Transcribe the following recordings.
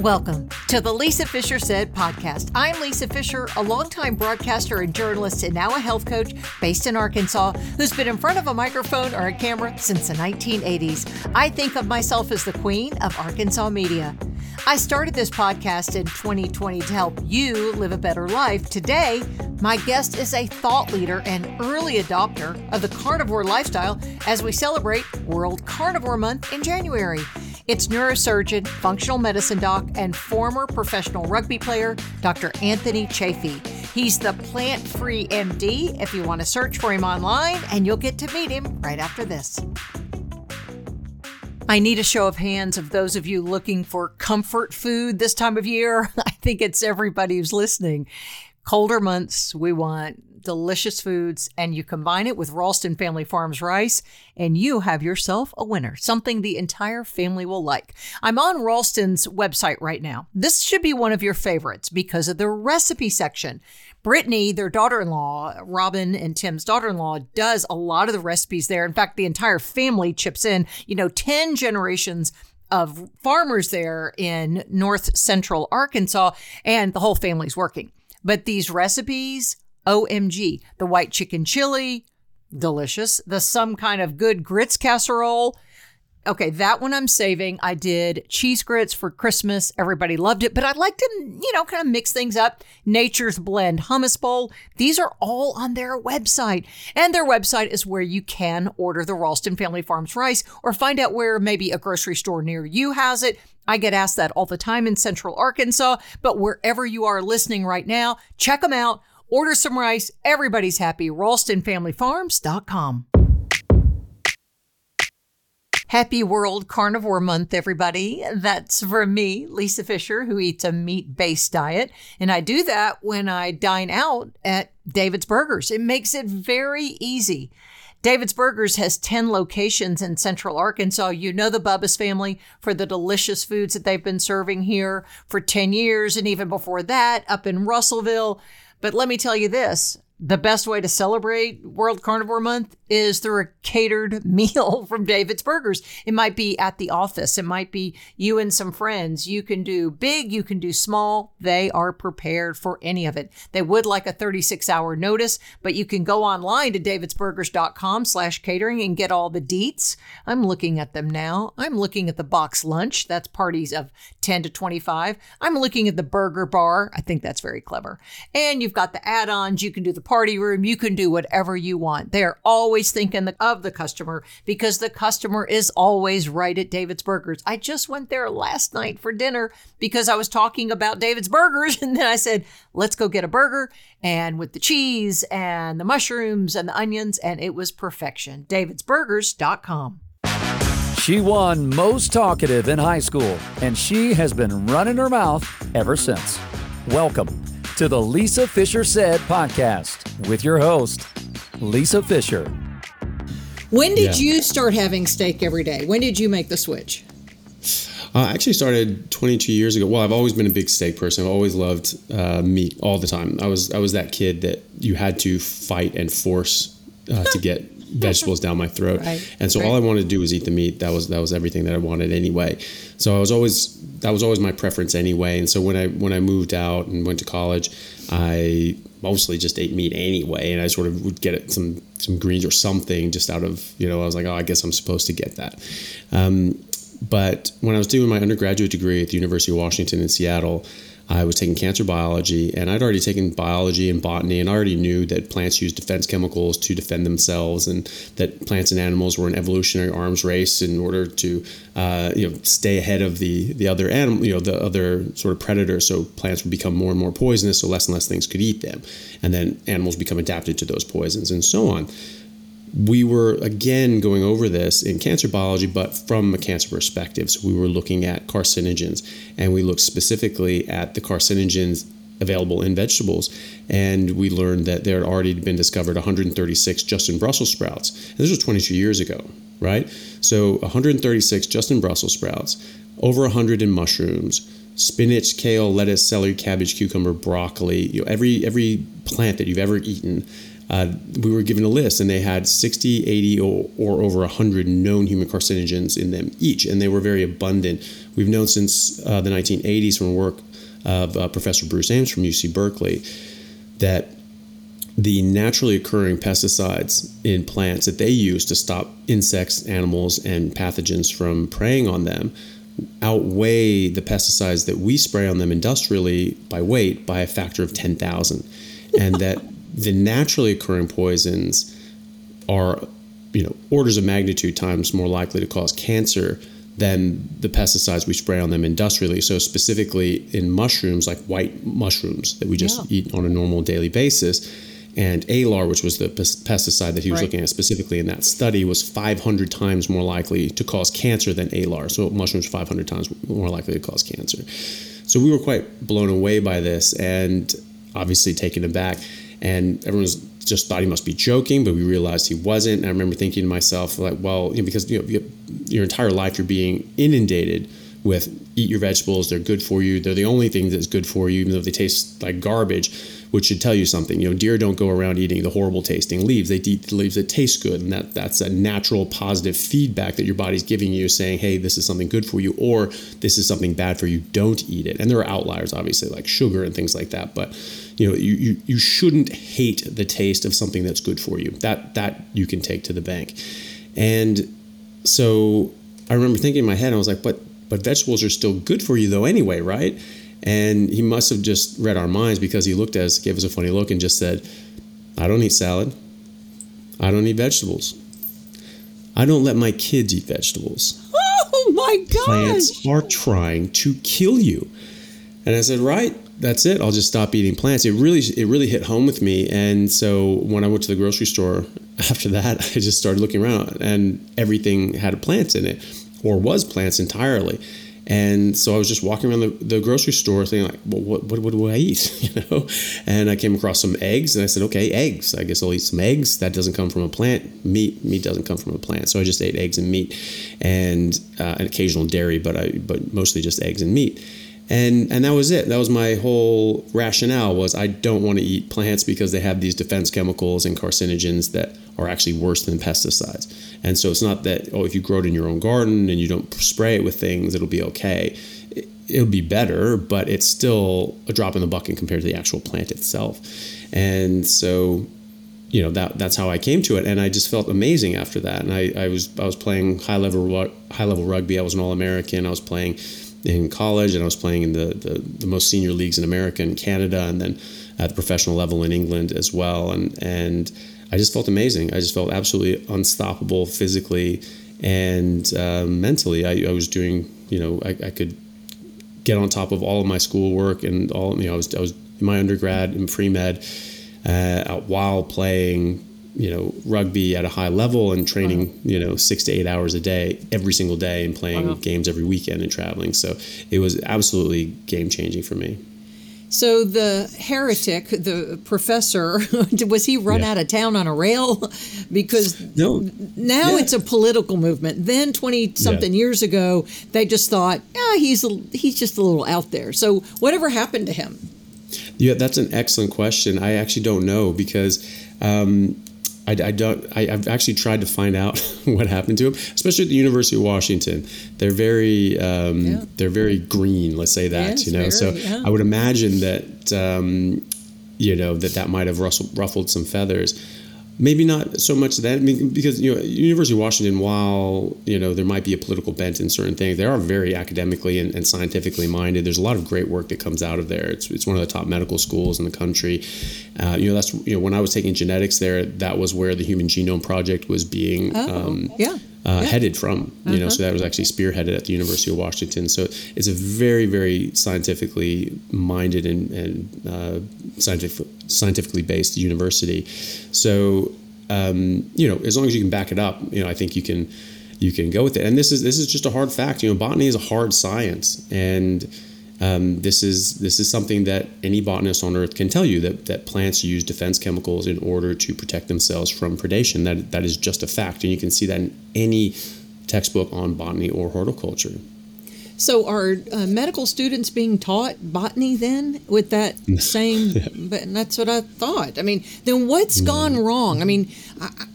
Welcome to the Lisa Fischer Said podcast. I'm Lisa Fischer, a longtime broadcaster and journalist and now a health coach based in Arkansas who's been in front of a microphone or a camera since the 1980s. I think of myself as the queen of Arkansas media. I started this podcast in 2020 to help you live a better life. Today, my guest is a thought leader and early adopter of the carnivore lifestyle as we celebrate World Carnivore Month in January. It's neurosurgeon, functional medicine doc, and former professional rugby player, Dr. Anthony Chaffee. He's the plant free MD if you want to search for him online, and you'll get to meet him right after this. I need a show of hands of those of you looking for comfort food this time of year. I think it's everybody who's listening. Colder months, we want delicious foods, and you combine it with Ralston Family Farms rice, and you have yourself a winner, something the entire family will like. I'm on Ralston's website right now. This should be one of your favorites because of the recipe section. Brittany, their daughter in law, Robin and Tim's daughter in law, does a lot of the recipes there. In fact, the entire family chips in, you know, 10 generations of farmers there in north central Arkansas, and the whole family's working. But these recipes OMG. The white chicken chili, delicious. The some kind of good grits casserole. Okay, that one I'm saving. I did cheese grits for Christmas. Everybody loved it, but I'd like to, you know, kind of mix things up. Nature's Blend hummus bowl. These are all on their website. And their website is where you can order the Ralston Family Farms rice or find out where maybe a grocery store near you has it. I get asked that all the time in Central Arkansas, but wherever you are listening right now, check them out. Order some rice. Everybody's happy. RalstonFamilyFarms.com. Happy World Carnivore Month, everybody. That's for me, Lisa Fischer, who eats a meat based diet. And I do that when I dine out at David's Burgers. It makes it very easy. David's Burgers has 10 locations in central Arkansas. You know the Bubba's family for the delicious foods that they've been serving here for 10 years, and even before that, up in Russellville. But let me tell you this the best way to celebrate World Carnivore Month is through a catered meal from David's Burgers. It might be at the office, it might be you and some friends. You can do big, you can do small. They are prepared for any of it. They would like a 36 hour notice, but you can go online to davidsburgers.com slash catering and get all the deets. I'm looking at them now. I'm looking at the box lunch. That's parties of 10 to 25. I'm looking at the burger bar. I think that's very clever. And you've got the add ons. You can do the party room. You can do whatever you want. They're always thinking of the customer because the customer is always right at David's Burgers. I just went there last night for dinner because I was talking about David's Burgers. And then I said, let's go get a burger. And with the cheese and the mushrooms and the onions, and it was perfection. David'sBurgers.com. She won most talkative in high school, and she has been running her mouth ever since. Welcome to the Lisa Fischer Said podcast with your host, Lisa Fischer. When did yeah. you start having steak every day? When did you make the switch? Uh, I actually started 22 years ago. Well, I've always been a big steak person. I've always loved uh, meat all the time. I was I was that kid that you had to fight and force uh, to get vegetables down my throat. Right, and so right. all I wanted to do was eat the meat. That was that was everything that I wanted anyway. So I was always that was always my preference anyway. And so when I when I moved out and went to college, I mostly just ate meat anyway, and I sort of would get some some greens or something just out of you know I was like oh I guess I'm supposed to get that. Um, but when I was doing my undergraduate degree at the University of Washington in Seattle, I was taking cancer biology, and I'd already taken biology and botany, and I already knew that plants use defense chemicals to defend themselves, and that plants and animals were an evolutionary arms race in order to, uh, you know, stay ahead of the the other animal, you know, the other sort of predator. So plants would become more and more poisonous, so less and less things could eat them, and then animals become adapted to those poisons, and so on we were again going over this in cancer biology, but from a cancer perspective. So we were looking at carcinogens, and we looked specifically at the carcinogens available in vegetables. And we learned that there had already been discovered 136 just in Brussels sprouts. And this was 22 years ago, right? So 136 just in Brussels sprouts, over 100 in mushrooms, spinach, kale, lettuce, celery, cabbage, cucumber, broccoli, you know, every every plant that you've ever eaten uh, we were given a list and they had 60, 80, or, or over 100 known human carcinogens in them each, and they were very abundant. We've known since uh, the 1980s from work of uh, Professor Bruce Ames from UC Berkeley that the naturally occurring pesticides in plants that they use to stop insects, animals, and pathogens from preying on them outweigh the pesticides that we spray on them industrially by weight by a factor of 10,000. And that the naturally occurring poisons are, you know, orders of magnitude times more likely to cause cancer than the pesticides we spray on them industrially. So specifically in mushrooms, like white mushrooms that we just yeah. eat on a normal daily basis, and alar, which was the pesticide that he was right. looking at specifically in that study, was 500 times more likely to cause cancer than alar. So mushrooms 500 times more likely to cause cancer. So we were quite blown away by this, and obviously taken aback. And everyone just thought he must be joking, but we realized he wasn't. And I remember thinking to myself, like, well, you know, because you know, your entire life you're being inundated with eat your vegetables, they're good for you. They're the only thing that's good for you, even though they taste like garbage which should tell you something. You know, deer don't go around eating the horrible tasting leaves. They eat the leaves that taste good, and that that's a natural positive feedback that your body's giving you, saying, "Hey, this is something good for you," or "This is something bad for you. Don't eat it." And there are outliers, obviously, like sugar and things like that. But you know, you you, you shouldn't hate the taste of something that's good for you. That that you can take to the bank. And so I remember thinking in my head, I was like, "But but vegetables are still good for you, though, anyway, right?" And he must have just read our minds because he looked at us, gave us a funny look, and just said, I don't eat salad. I don't eat vegetables. I don't let my kids eat vegetables. Oh my God. Plants are trying to kill you. And I said, Right, that's it. I'll just stop eating plants. It really it really hit home with me. And so when I went to the grocery store after that, I just started looking around and everything had plants in it or was plants entirely. And so I was just walking around the, the grocery store thinking like, well, what, what, what do I eat? you know? And I came across some eggs and I said, okay, eggs. I guess I'll eat some eggs. That doesn't come from a plant. Meat, meat doesn't come from a plant. So I just ate eggs and meat and uh, an occasional dairy, but I, but mostly just eggs and meat and and that was it that was my whole rationale was i don't want to eat plants because they have these defense chemicals and carcinogens that are actually worse than pesticides and so it's not that oh if you grow it in your own garden and you don't spray it with things it'll be okay it, it'll be better but it's still a drop in the bucket compared to the actual plant itself and so you know that that's how I came to it, and I just felt amazing after that. And I, I was I was playing high level high level rugby. I was an All American. I was playing in college, and I was playing in the, the, the most senior leagues in America and Canada, and then at the professional level in England as well. And and I just felt amazing. I just felt absolutely unstoppable physically and uh, mentally. I, I, was doing, you know, I, I, could get on top of all of my schoolwork and all. You know, I was I was in my undergrad in pre med uh, while playing you know rugby at a high level and training wow. you know six to eight hours a day every single day and playing wow. games every weekend and traveling so it was absolutely game changing for me so the heretic the professor was he run yeah. out of town on a rail because no now yeah. it's a political movement then 20 something yeah. years ago they just thought yeah he's a, he's just a little out there so whatever happened to him yeah that's an excellent question i actually don't know because um, I, I don't. I, have actually tried to find out what happened to him, especially at the University of Washington. They're very, um, yeah. they're very green. Let's say that. Yes, you know, very, so yeah. I would imagine that, um, you know, that that might have ruffled, ruffled some feathers maybe not so much that I mean, because you know University of Washington, while you know there might be a political bent in certain things, they are very academically and, and, scientifically minded. There's a lot of great work that comes out of there. It's, it's one of the top medical schools in the country. Uh, you know that's you know when I was taking genetics there, that was where the Human Genome Project was being oh, um, yeah uh, yeah. headed from. You uh-huh. know, so that was actually spearheaded at the University of Washington. So it's a very, very scientifically minded and, and uh, scientific, scientifically based university. So um, you know, as long as you can back it up, you know, I think you can you can go with it. And this is this is just a hard fact. You know, botany is a hard science, and um, this is this is something that any botanist on Earth can tell you that, that plants use defense chemicals in order to protect themselves from predation. That that is just a fact, and you can see that in any textbook on botany or horticulture. So are uh, medical students being taught botany then with that same? but that's what I thought. I mean, then what's gone wrong? I mean, I,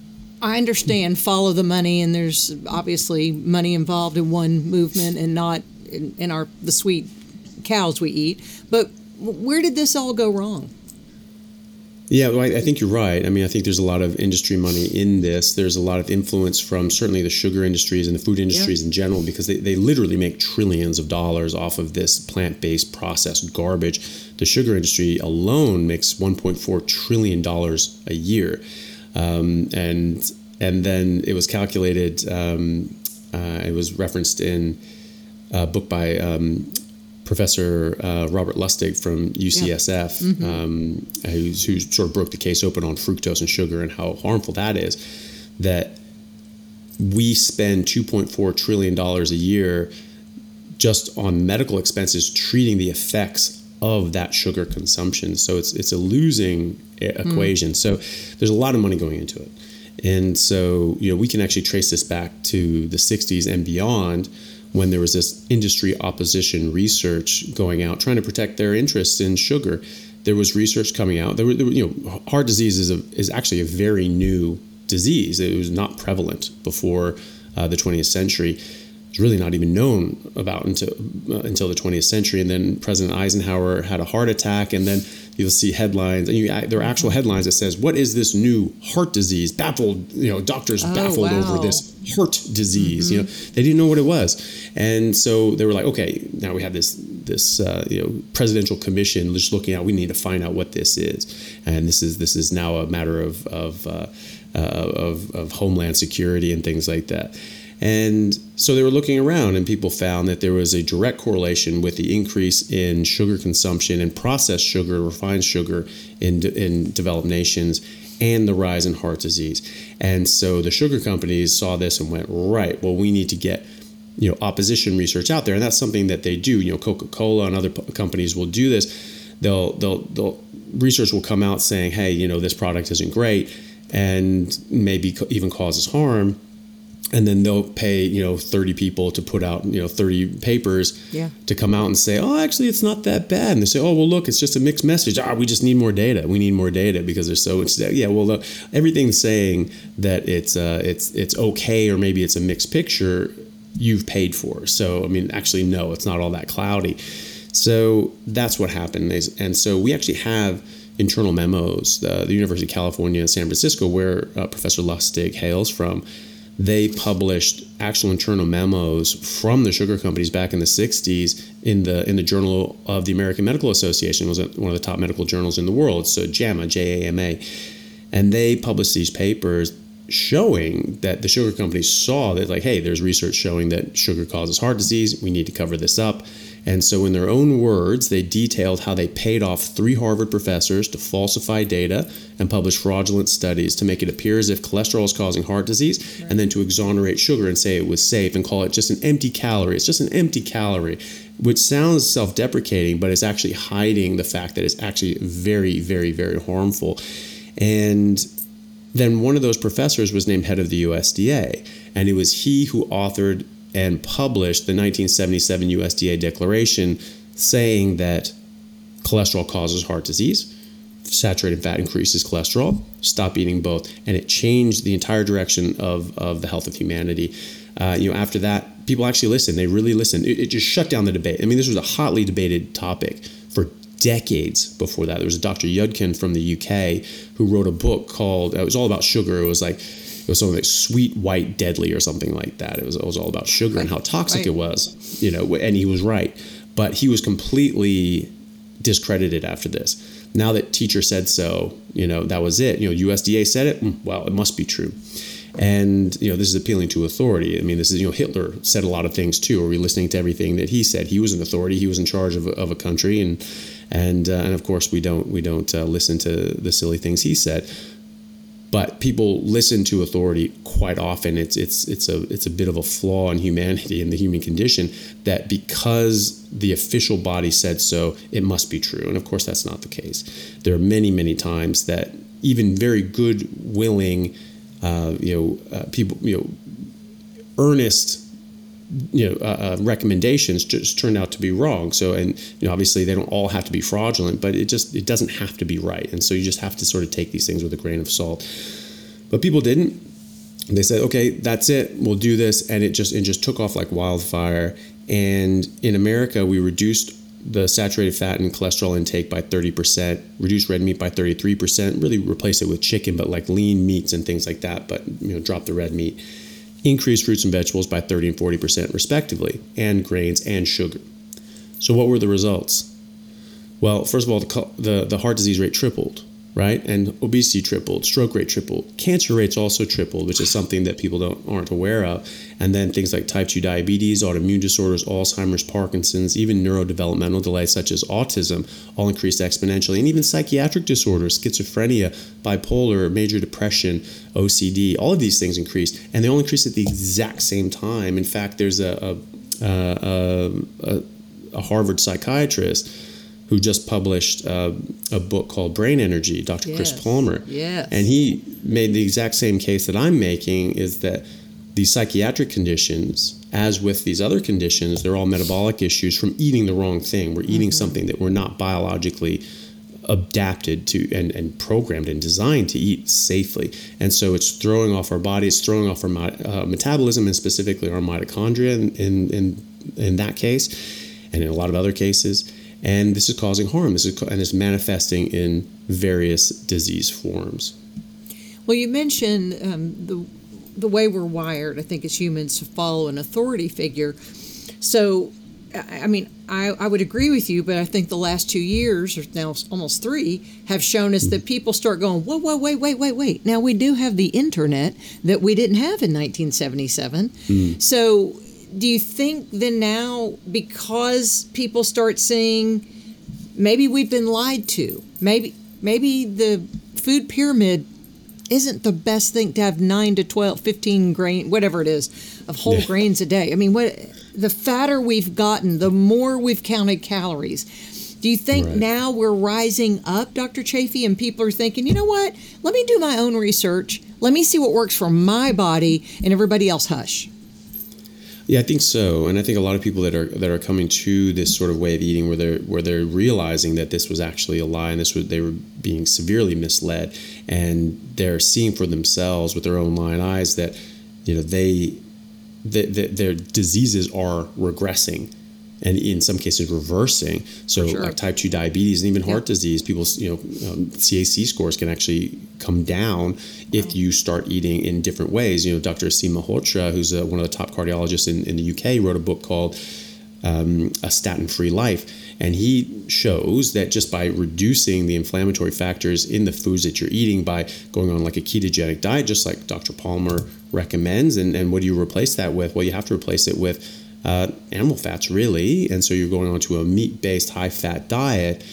I understand follow the money, and there's obviously money involved in one movement and not in, in our the sweet cows we eat. But where did this all go wrong? Yeah, well, I, think you're right. I mean, I think there's a lot of industry money in this. There's a lot of influence from certainly the sugar industries and the food industries Yeah. in general because they, they literally make trillions of dollars off of this plant based processed garbage. The sugar industry alone makes 1.4 trillion dollars a year, um, and and then it was calculated. Um, uh, it was referenced in a book by um, Professor uh, Robert Lustig from UCSF, um, who's, who sort of broke the case open on fructose and sugar and how harmful that is. That we spend 2.4 trillion dollars a year just on medical expenses treating the effects of that sugar consumption. So it's it's a losing e- equation. So there's a lot of money going into it. And so, you know, we can actually trace this back to the 60s and beyond when there was this industry opposition research going out trying to protect their interests in sugar. There was research coming out. There were, there were you know, heart disease is, a, is actually a very new disease. It was not prevalent before uh, the 20th century. It's really not even known about until uh, until the 20th century. And then President Eisenhower had a heart attack, and then you'll see headlines, and you, there are actual headlines that says, "What is this new heart disease?" Baffled, you know, doctors baffled wow. over this heart disease. You know, they didn't know what it was, and so they were like, "Okay, now we have this this uh, you know presidential commission just looking at. We need to find out what this is, and this is this is now a matter of of uh, uh, of, of homeland security and things like that." And so they were looking around, and people found that there was a direct correlation with the increase in sugar consumption and processed sugar, refined sugar in, in developed nations, and the rise in heart disease. And so the sugar companies saw this and went, right, well, we need to get you know opposition research out there, and that's something that they do. You know, Coca Cola and other p- companies will do this. They'll they'll they'll research will come out saying, hey, you know, this product isn't great, and maybe co- even causes harm and then they'll pay you know 30 people to put out you know 30 papers Yeah. to come out and say oh actually it's not that bad. And they say oh well look it's just a mixed message. Ah we just need more data. We need more data because there's so much yeah well look, everything's saying that it's uh, it's it's okay or maybe it's a mixed picture you've paid for. So i mean actually no it's not all that cloudy. So that's what happened. And so we actually have internal memos uh, the university of california san francisco where uh, professor lustig hails from they published actual internal memos from the sugar companies back in the 60s in the in the Journal of the American Medical Association. It was one of the top medical journals in the world so JAMA J A M A. And they published these papers showing that the sugar companies saw that like hey there's research showing that sugar causes heart disease. We need to cover this up and so in their own words they detailed how they paid off three harvard professors to falsify data and publish fraudulent studies to make it appear as if cholesterol is causing heart disease and then to exonerate sugar and say it was safe and call it just an empty calorie. It's just an empty calorie which sounds self-deprecating but it's actually hiding the fact that it's actually very very very harmful. And then one of those professors was named head of the USDA, and it was he who authored and published the 1977 USDA declaration saying that cholesterol causes heart disease, saturated fat increases cholesterol, stop eating both, and it changed the entire direction of, of the health of humanity. Uh, you know, after that, people actually listened. They really listened. It, it just shut down the debate. I mean, this was a hotly debated topic for decades before that. There was a Dr. Yudkin from the UK who wrote a book called, it was all about sugar. It was like, it was something like sweet, white, deadly, or something like that. It was, it was all about sugar and how toxic Right. it was, you know, and he was right. But he was completely discredited after this. Now that teacher said so, you know, that was it. You know, USDA said it, mm, well, it must be true. And you know, this is appealing to authority. I mean, this is you know, Hitler said a lot of things too. Are we listening to everything that he said? He was an authority. He was in charge of a, of a country, and and uh, and of course, we don't we don't uh, listen to the silly things he said. But people listen to authority quite often. It's it's it's a it's a bit of a flaw in humanity and the human condition that because the official body said so, it must be true. And of course, that's not the case. There are many many times that even very good, willing, uh, you know, uh, people, you know, earnest you know uh, uh, recommendations just turned out to be wrong. So and you know obviously they don't all have to be fraudulent but it just it doesn't have to be right. And so you just have to sort of take these things with a grain of salt. But people didn't. They said okay that's it. We'll do this. And it just it just took off like wildfire. And in america we reduced the saturated fat and cholesterol intake by 30%, reduce red meat by 33%, really replace it with chicken, but like lean meats and things like that, but you know, drop the red meat increased fruits and vegetables by 30 and 40% respectively, and grains and sugar. So, what were the results? Well, first of all, the, the, the heart disease rate tripled right? And obesity tripled, stroke rate tripled, cancer rates also tripled, which is something that people don't aren't aware of. And then things like type 2 diabetes, autoimmune disorders, Alzheimer's, Parkinson's, even neurodevelopmental delays such as autism all increased exponentially. And even psychiatric disorders, schizophrenia, bipolar, major depression, OCD, all of these things increased. And they all increased at the exact same time. In fact, there's a, a, a, a, a Harvard psychiatrist who just published uh, a book called Brain Energy, Dr. Yes. Chris Palmer. Yes. And he made the exact same case that I'm making is that these psychiatric conditions, as with these other conditions, they're all metabolic issues from eating the wrong thing. We're eating mm-hmm. something that we're not biologically adapted to and, and programmed and designed to eat safely. And so it's throwing off our body, it's throwing off our uh, metabolism and specifically our mitochondria in, in, in, in that case and in a lot of other cases and this is causing harm. This is and it's manifesting in various disease forms. Well, you mentioned um, the the way we're wired. I think as humans to follow an authority figure. So, I mean, I, I would agree with you, but I think the last two years, or now almost three, have shown us that people start going, whoa, whoa, wait, wait, wait, wait. Now we do have the internet that we didn't have in 1977. Mm. So do you think then now because people start seeing maybe we've been lied to maybe maybe the food pyramid isn't the best thing to have 9 to 12 15 grain whatever it is of whole yeah. grains a day. I mean what the fatter we've gotten the more we've counted calories. Do you think right. now we're rising up dr chaffee and people are thinking you know what? Let me do my own research. Let me see what works for my body and everybody else hush yeah, I think so, and I think a lot of people that are that are coming to this sort of way of eating, where they're where they're realizing that this was actually a lie, and this was they were being severely misled, and they're seeing for themselves with their own lying eyes that you know they that, that their diseases are regressing and in some cases reversing. So sure. like type 2 diabetes and even heart disease, people's you know um, CAC scores can actually come down if you start eating in different ways. You know, Dr. Aseem Malhotra, who's uh, one of the top cardiologists in, in the UK, wrote a book called um, A Statin Free Life. And he shows that just by reducing the inflammatory factors in the foods that you're eating by going on like a ketogenic diet, just like Dr. Palmer recommends, and, and what do you replace that with? Well, you have to replace it with uh, animal fats, really. And so you're going on to a meat based, high fat diet,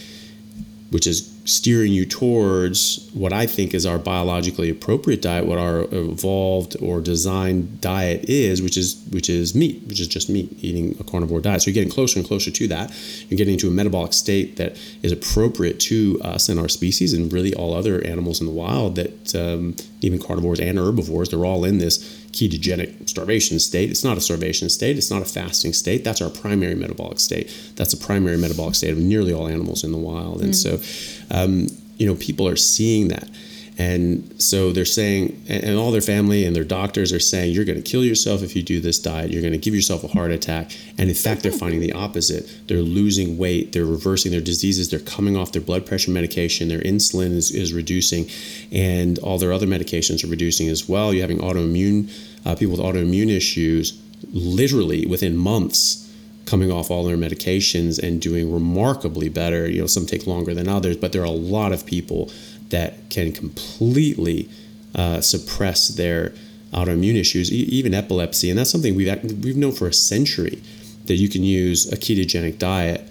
which is steering you towards what I think is our biologically appropriate diet, what our evolved or designed diet is, which is which is meat, which is just meat, eating a carnivore diet. So you're getting closer and closer to that. You're getting into a metabolic state that is appropriate to us and our species, and really all other animals in the wild. That um, even carnivores and herbivores, they're all in this ketogenic starvation state. It's not a starvation state. It's not a fasting state. That's our primary metabolic state. That's the primary metabolic state of nearly all animals in the wild. And mm. so, um, you know, people are seeing that. And so they're saying, and all their family and their doctors are saying, you're going to kill yourself if you do this diet. You're going to give yourself a heart attack. And in fact, they're finding the opposite. They're losing weight. They're reversing their diseases. They're coming off their blood pressure medication. Their insulin is, is reducing, and all their other medications are reducing as well. You're having autoimmune uh, people with autoimmune issues, literally within months coming off all their medications and doing remarkably better. You know, some take longer than others, but there are a lot of people that can completely uh, suppress their autoimmune issues, e- even epilepsy, and that's something we've we've known for a century that you can use a ketogenic diet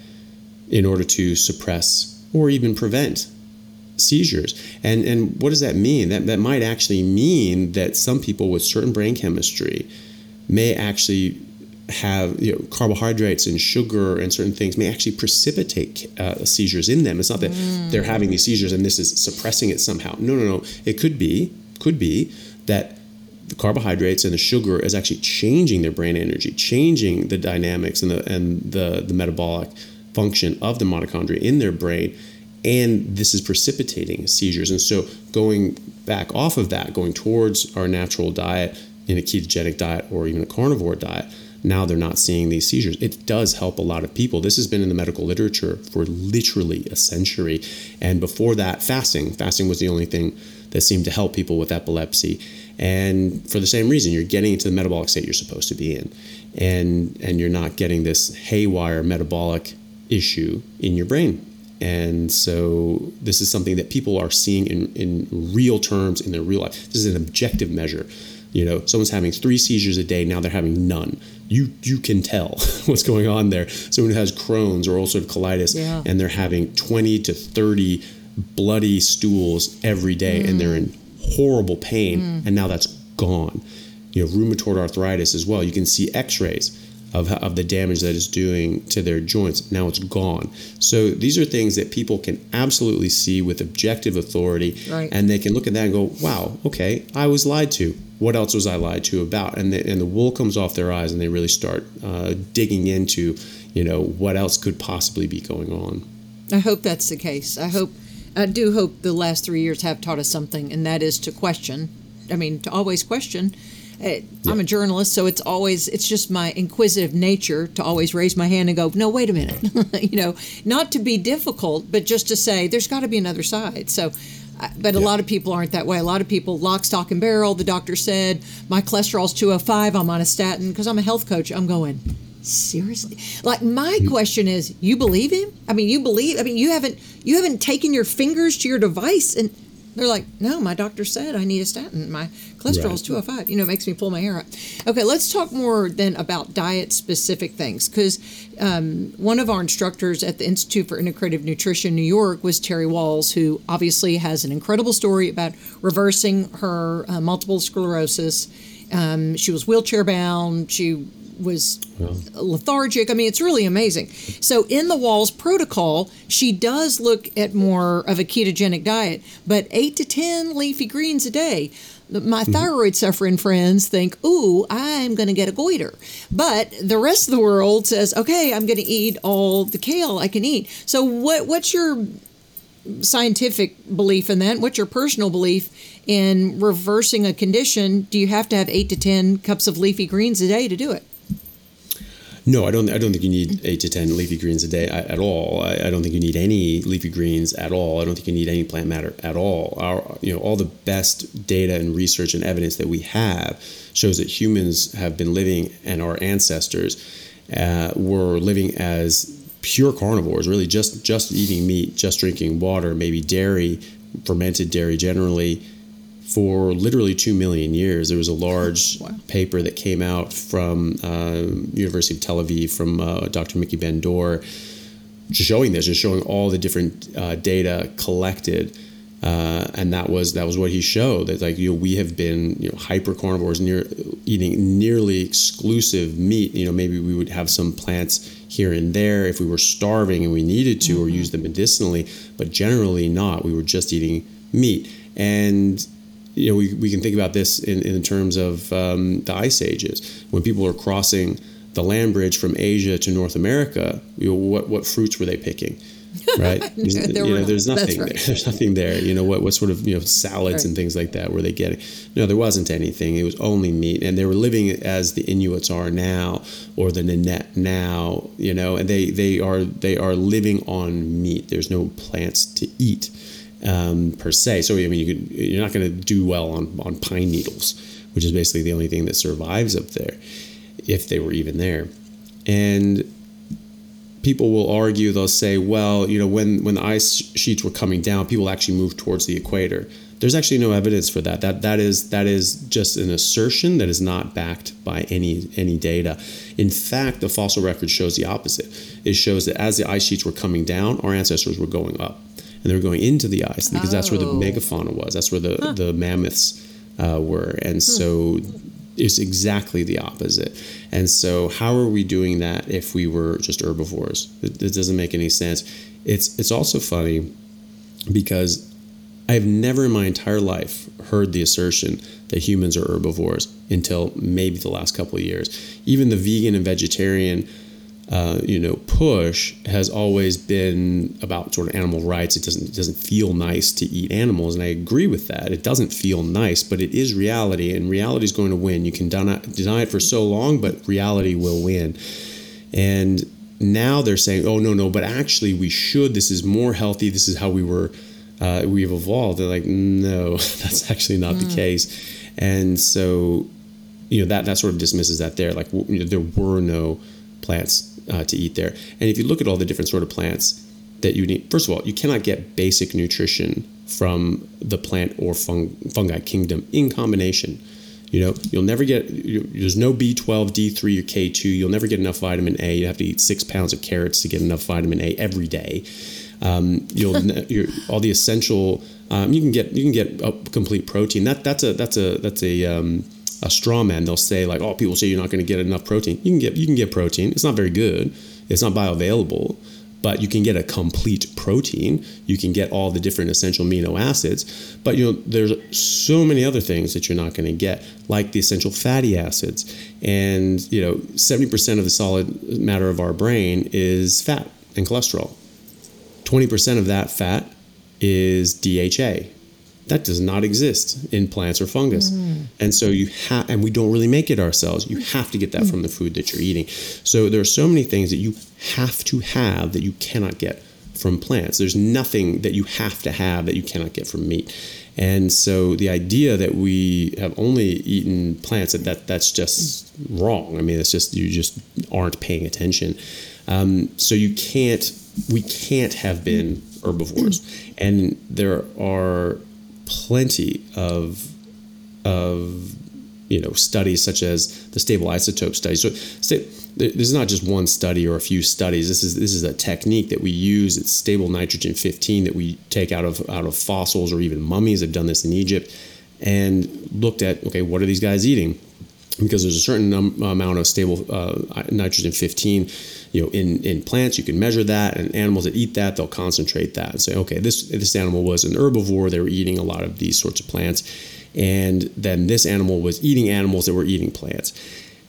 in order to suppress or even prevent seizures. And and what does that mean? That that might actually mean that some people with certain brain chemistry may actually have you know, carbohydrates and sugar and certain things may actually precipitate uh, seizures in them. It's not that mm. they're having these seizures and this is suppressing it somehow. No, no, no. It could be, could be that the carbohydrates and the sugar is actually changing their brain energy, changing the dynamics and the and the the metabolic function of the mitochondria in their brain, and this is precipitating seizures. And so going back off of that, going towards our natural diet in a ketogenic diet or even a carnivore diet, now they're not seeing these seizures. It does help a lot of people. This has been in the medical literature for literally a century. And before that, fasting. Fasting was the only thing that seemed to help people with epilepsy. And for the same reason, you're getting into the metabolic state you're supposed to be in. And and you're not getting this haywire metabolic issue in your brain. And so this is something that people are seeing in, in real terms in their real life. This is an objective measure. You know, someone's having three seizures a day, now they're having none. You you can tell what's going on there. Someone who has Crohn's or ulcerative colitis Yeah. and they're having 20 to 30 bloody stools every day and they're in horrible pain mm. and now that's gone. You know, rheumatoid arthritis as well. You can see x-rays of, of the damage that it's doing to their joints. Now it's gone. So these are things that people can absolutely see with objective authority, Right. and they can look at that and go, "Wow, okay, I was lied to. What else was I lied to about?" And the, and the wool comes off their eyes, and they really start uh, digging into, you know, what else could possibly be going on. I hope that's the case. I hope, I do hope the last three years have taught us something, and that is to question. I mean, to always question. Uh, I'm a journalist, so it's always it's just my inquisitive nature to always raise my hand and go, no, wait a minute, you know, not to be difficult, but just to say there's got to be another side. So. But a lot of people aren't that way. A lot of people, lock, stock, and barrel. The doctor said my cholesterol's 205. I'm on a statin because I'm a health coach. I'm going seriously like my mm-hmm. question is you believe him i mean you believe i mean you haven't you haven't taken your fingers to your device and they're like no my doctor said i need a statin. My cholesterol's Right. 205 you know it makes me pull my hair out. Okay let's talk more then about diet specific things because um, one of our instructors at the institute for integrative nutrition new york was terry wahls who obviously has an incredible story about reversing her uh, multiple sclerosis. Um, she was wheelchair bound. She was lethargic. I mean, it's really amazing. So, in the Wahls protocol, she does look at more of a ketogenic diet, but eight to 10 leafy greens a day. My mm-hmm. thyroid suffering friends think, ooh, I'm going to get a goiter. But the rest of the world says, okay, I'm going to eat all the kale I can eat. So, what, what's your scientific belief in that? What's your personal belief in reversing a condition? Do you have to have eight to 10 cups of leafy greens a day to do it? No, I don't. I don't think you need eight to ten leafy greens a day at at all. I, I don't think you need any leafy greens at all. I don't think you need any plant matter at all. Our, you know, all the best data and research and evidence that we have shows that humans have been living, and our ancestors uh, were living as pure carnivores, really just just eating meat, just drinking water, maybe dairy, fermented dairy generally, for literally two million years. There was a large Wow. paper that came out from uh, University of Tel Aviv from uh, Dr. Miki Ben-Dor, just showing this, just showing all the different uh, data collected. Uh, and that was that was what he showed that like you know we have been you know hyper carnivores near eating nearly exclusive meat you know maybe we would have some plants here and there if we were starving and we needed to or use them medicinally but generally not we were just eating meat and you know, we, we can think about this in, in terms of um, the ice ages. When people are crossing the land bridge from Asia to North America, you know, what, what fruits were they picking? Right? There's- There you know, there's nothing That's there. There's nothing there. You know, what, what sort of, you know, salads Right. and things like that were they getting? No, there wasn't anything. It was only meat. And they were living as the Inuits are now or the Nenets now, you know, and they, they are they are living on meat. There's no plants to eat um, per se. So I mean, you could, you're not going to do well on on pine needles, which is basically the only thing that survives up there, if they were even there. And people will argue, they'll say, well, you know, when when the ice sheets were coming down, people actually moved towards the equator. There's actually no evidence for that. That that is that is just an assertion that is not backed by any any data. In fact, the fossil record shows the opposite. It shows that as the ice sheets were coming down, our ancestors were going up, and they were going into the ice because that's where the Oh. megafauna was. That's where the the mammoths uh, were, and so it's exactly the opposite. And so, how are we doing that if we were just herbivores? It, it doesn't make any sense. It's it's also funny because I have never in my entire life heard the assertion that humans are herbivores until maybe the last couple of years. Even the vegan and vegetarian uh, you know, push has always been about sort of animal rights. It doesn't it doesn't feel nice to eat animals, and I agree with that. It doesn't feel nice, but it is reality, and reality is going to win. You can deny, deny it for so long, but reality will win. And now they're saying, "Oh no, no," but actually we should. This is more healthy. This is how we were. Uh, we've evolved. They're like, no, that's actually not mm. the case. And so, you know, that that sort of dismisses that there. Like, you know, there were no plants uh, to eat there. And if you look at all the different sort of plants that you need, first of all, you cannot get basic nutrition from the plant or fung, fungi kingdom in combination. You know, you'll never get, there's no B12, D3, or K2. You'll never get enough vitamin A. You have to eat six pounds of carrots to get enough vitamin A every day. Um, you'll all the essential. Um, you can get you can get a complete protein. That that's a that's a that's a um, a straw man. They'll say like, oh, people say you're not going to get enough protein. You can get you can get protein. It's not very good. It's not bioavailable, but you can get a complete protein. You can get all the different essential amino acids. But you know, there's so many other things that you're not going to get, like the essential fatty acids. And you know, 70% of the solid matter of our brain is fat and cholesterol. 20% of that fat is DHA, that does not exist in plants or fungus. Mm. And so you have, and we don't really make it ourselves. You have to get that mm. from the food that you're eating. So there are so many things that you have to have that you cannot get from plants. There's nothing that you have to have that you cannot get from meat. And so the idea that we have only eaten plants that, that that's just wrong. I mean, it's just you just aren't paying attention. Um, so you can't we can't have been herbivores, and there are plenty of of you know studies such as the stable isotope study. So this is not just one study or a few studies. This is this is a technique that we use. It's stable nitrogen 15 that we take out of out of fossils or even mummies. I've done this in Egypt and looked at okay, what are these guys eating? Because there's a certain num- amount of stable uh, nitrogen 15 you know in in plants. You can measure that and animals that eat that they'll concentrate that and say okay this this animal was an herbivore. They were eating a lot of these sorts of plants. And then this animal was eating animals that were eating plants.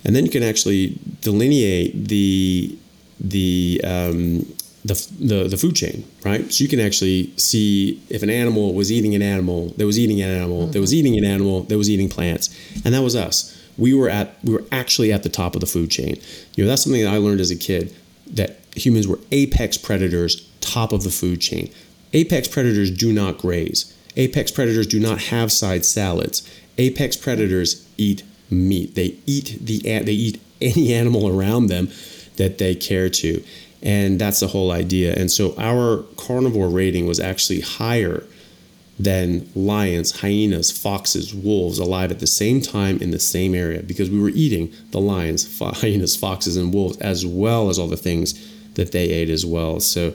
And then you can actually delineate the the um, the, the, the food chain, right? So you can actually see if an animal was eating an animal that was eating an animal mm-hmm. that was eating an animal that was eating plants, and that was us we were at we were actually at the top of the food chain. You know, that's something that I learned as a kid that humans were apex predators, top of the food chain. Apex predators do not graze. Apex predators do not have side salads. Apex predators eat meat. They eat the they eat any animal around them that they care to. And that's the whole idea. And so our carnivore rating was actually higher than lions, hyenas, foxes, wolves alive at the same time in the same area because we were eating the lions, hyenas, foxes, and wolves as well as all the things that they ate as well. So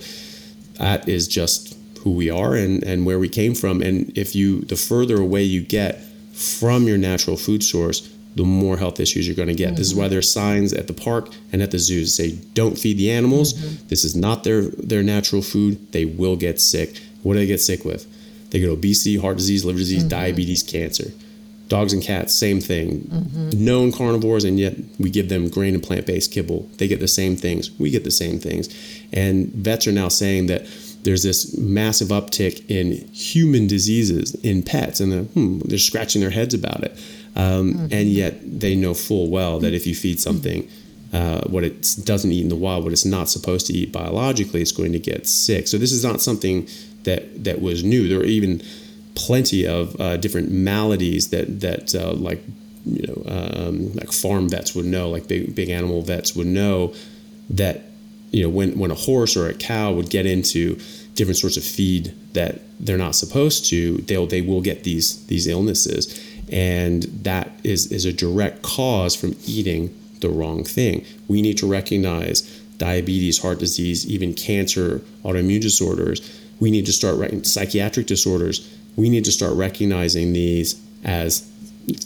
that is just who we are and, and where we came from. And if you, the further away you get from your natural food source, the more health issues you're going to get. Mm-hmm. This is why there's signs at the park and at the zoos say, "Don't feed the animals. Mm-hmm. This is not their their natural food. They will get sick. What do they get sick with? They get obesity, heart disease, liver disease, mm-hmm. diabetes, cancer. Dogs and cats, same thing. Mm-hmm. Known carnivores, and yet we give them grain and plant based kibble. They get the same things. We get the same things. And vets are now saying that there's this massive uptick in human diseases in pets, and they're, hmm, they're scratching their heads about it. Um, mm-hmm. And yet they know full well that if you feed something, uh, what it doesn't eat in the wild, what it's not supposed to eat biologically, it's going to get sick. So this is not something that that was new. There were even plenty of uh, different maladies that that uh, like you know um, like farm vets would know, like big big animal vets would know that you know when when a horse or a cow would get into different sorts of feed that they're not supposed to, they'll they will get these these illnesses, and that is is a direct cause from eating the wrong thing. We need to recognize diabetes, heart disease, even cancer, autoimmune disorders we need to start rec- psychiatric disorders. We need to start recognizing these as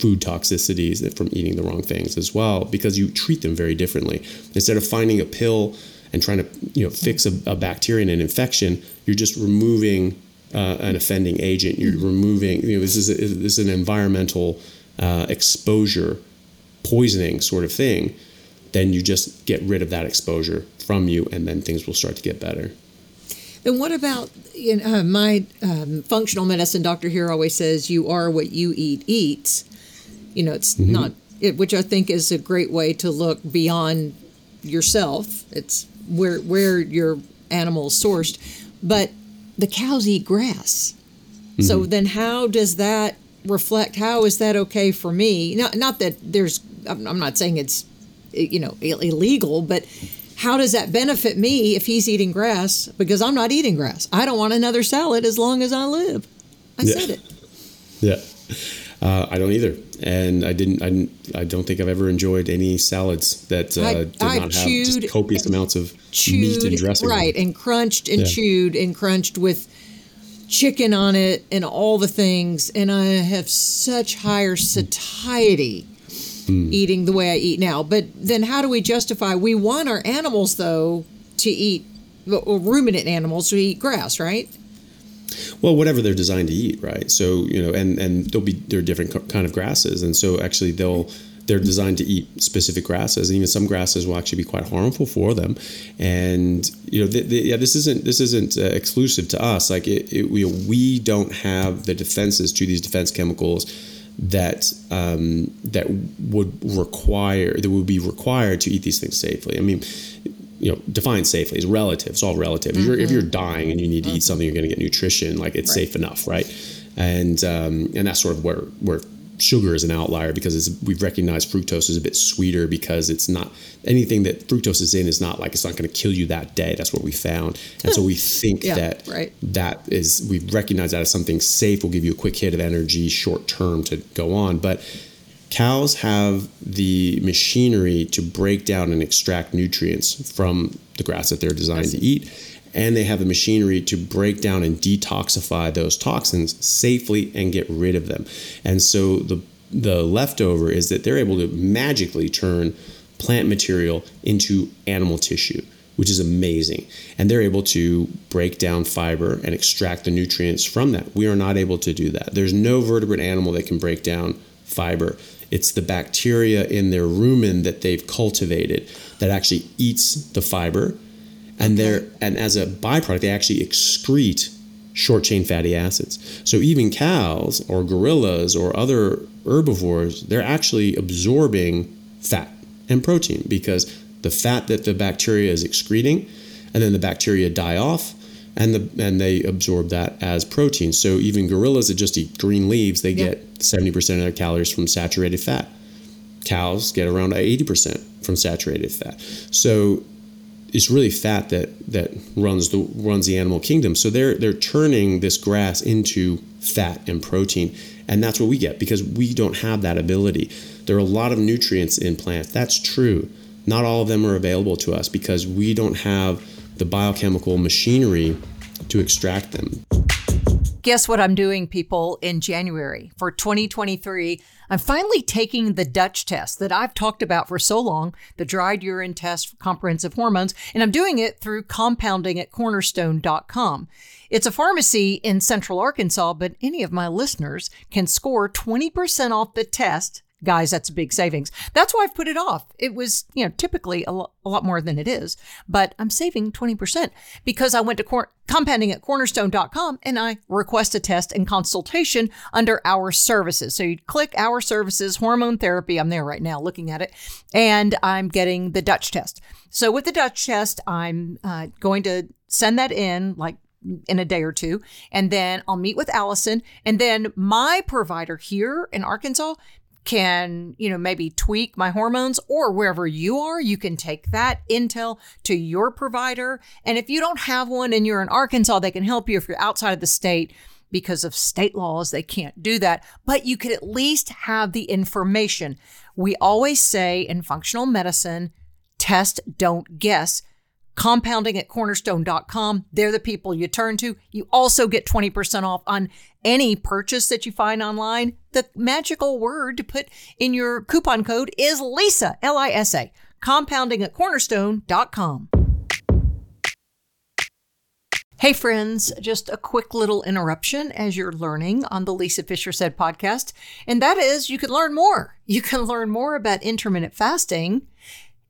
food toxicities from eating the wrong things as well, because you treat them very differently. Instead of finding a pill and trying to you know fix a, a bacteria and an infection, you're just removing uh, an offending agent. You're removing. You know, this is a, this is an environmental uh, exposure, poisoning sort of thing. Then you just get rid of that exposure from you, and then things will start to get better. And what about you know, uh, my um, functional medicine doctor here always says you are what you eat eats. You know, it's mm-hmm. not it, which I think is a great way to look beyond yourself. It's where where your animal is sourced, but the cows eat grass. Mm-hmm. So then, how does that reflect? How is that okay for me? Not not that there's. I'm not saying it's you know illegal, but how does that benefit me if he's eating grass? Because I'm not eating grass. I don't want another salad as long as I live. I yeah. said it. Yeah. Uh, I don't either, and I didn't. I, didn't, I don't think I've ever enjoyed any salads that uh, I, did I not have just copious amounts of chewed, meat and dressing. Right, and crunched and yeah. chewed and crunched with chicken on it and all the things. And I have such higher satiety mm. eating the way I eat now. But then, how do we justify? We want our animals though to eat ruminant animals to eat grass, right? Well, whatever they're designed to eat, right? So you know, and and there'll be there are different kind of grasses, and so actually they'll they're designed to eat specific grasses, and even some grasses will actually be quite harmful for them. And you know, yeah, this isn't this isn't uh, exclusive to us. Like it, it, we we don't have the defenses to these defense chemicals that um, that would require that would be required to eat these things safely. I mean, you know, define safely is relative. It's all relative. Mm-hmm. If, you're, if you're mm-hmm. dying and you need to mm-hmm. eat something, you're going to get nutrition. Like it's right. safe enough, right? And um, and that's sort of where where sugar is an outlier because we've recognized fructose is a bit sweeter because it's not anything that fructose is in is not like it's not going to kill you that day. That's what we found, and so we think yeah, that right. that is we've recognized that as something safe will give you a quick hit of energy short term to go on, but cows have the machinery to break down and extract nutrients from the grass that they're designed to eat. And they have the machinery to break down and detoxify those toxins safely and get rid of them. And so the the leftover is that they're able to magically turn plant material into animal tissue, which is amazing. And they're able to break down fiber and extract the nutrients from that. We are not able to do that. There's no vertebrate animal that can break down fiber it's the bacteria in their rumen that they've cultivated that actually eats the fiber. And they and as a byproduct, they actually excrete short chain fatty acids. So even cows or gorillas or other herbivores, they're actually absorbing fat and protein because the fat that the bacteria is excreting, and then the bacteria die off, and the and they absorb that as protein. So even gorillas that just eat green leaves, they yep. get 70% of their calories from saturated fat. Cows get around 80% from saturated fat. So it's really fat that that runs the runs the animal kingdom. So they're they're turning this grass into fat and protein, and that's what we get because we don't have that ability. There are a lot of nutrients in plants. That's true. Not all of them are available to us because we don't have the biochemical machinery to extract them. Guess what I'm doing, people, in January for 2023? I'm finally taking the Dutch test that I've talked about for so long, the dried urine test for comprehensive hormones, and I'm doing it through compounding at cornerstone.com. It's a pharmacy in central Arkansas, but any of my listeners can score 20% off the test guys, that's a big savings. That's why I've put it off. It was, you know, typically a, lo- a lot more than it is, but I'm saving 20% because I went to cor- compounding at cornerstone.com and I request a test and consultation under our services. So you click our services, hormone therapy. I'm there right now looking at it and I'm getting the Dutch test. So with the Dutch test, I'm uh, going to send that in like in a day or two. And then I'll meet with Allison. And then my provider here in Arkansas can, you know, maybe tweak my hormones or wherever you are, you can take that intel to your provider. And if you don't have one and you're in Arkansas, they can help you if you're outside of the state because of state laws, they can't do that, but you could at least have the information. We always say in functional medicine, test, don't guess compounding at cornerstone.com. They're the people you turn to. You also get 20% off on any purchase that you find online. The magical word to put in your coupon code is LISA, L I S A, compounding at cornerstone.com. Hey, friends, just a quick little interruption as you're learning on the Lisa Fischer Said podcast. And that is, you can learn more. You can learn more about intermittent fasting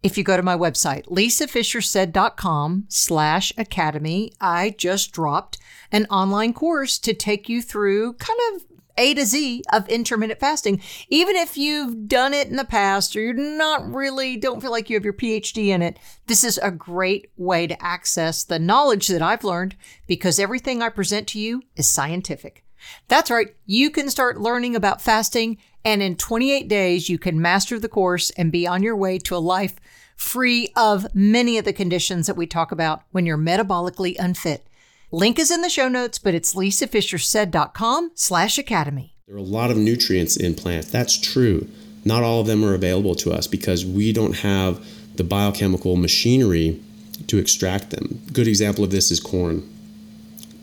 if you go to my website, lisafischersaid.com slash academy. I just dropped an online course to take you through kind of a to Z of intermittent fasting. Even if you've done it in the past or you're not really, don't feel like you have your PhD in it, this is a great way to access the knowledge that I've learned because everything I present to you is scientific. That's right. You can start learning about fasting, and in 28 days, you can master the course and be on your way to a life free of many of the conditions that we talk about when you're metabolically unfit. Link is in the show notes, but it's lisafischersaid.com slash academy. There are a lot of nutrients in plants. That's true. Not all of them are available to us because we don't have the biochemical machinery to extract them. Good example of this is corn.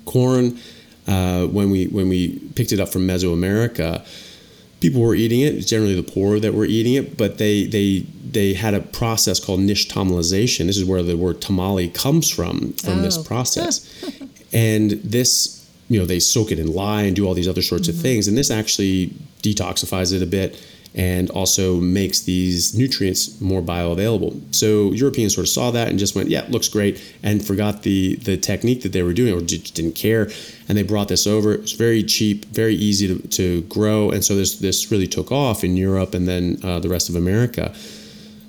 Corn, uh, when we when we picked it up from Mesoamerica, people were eating it. It's generally the poor that were eating it, but they they they had a process called nixtamalization. This is where the word tamale comes from from oh. this process. and this, you know, they soak it in lye and do all these other sorts mm-hmm. of things, and this actually detoxifies it a bit and also makes these nutrients more bioavailable. So Europeans sort of saw that and just went, yeah, looks great, and forgot the the technique that they were doing or just didn't care. And they brought this over. It's very cheap, very easy to, to grow, and so this this really took off in Europe and then uh, the rest of America.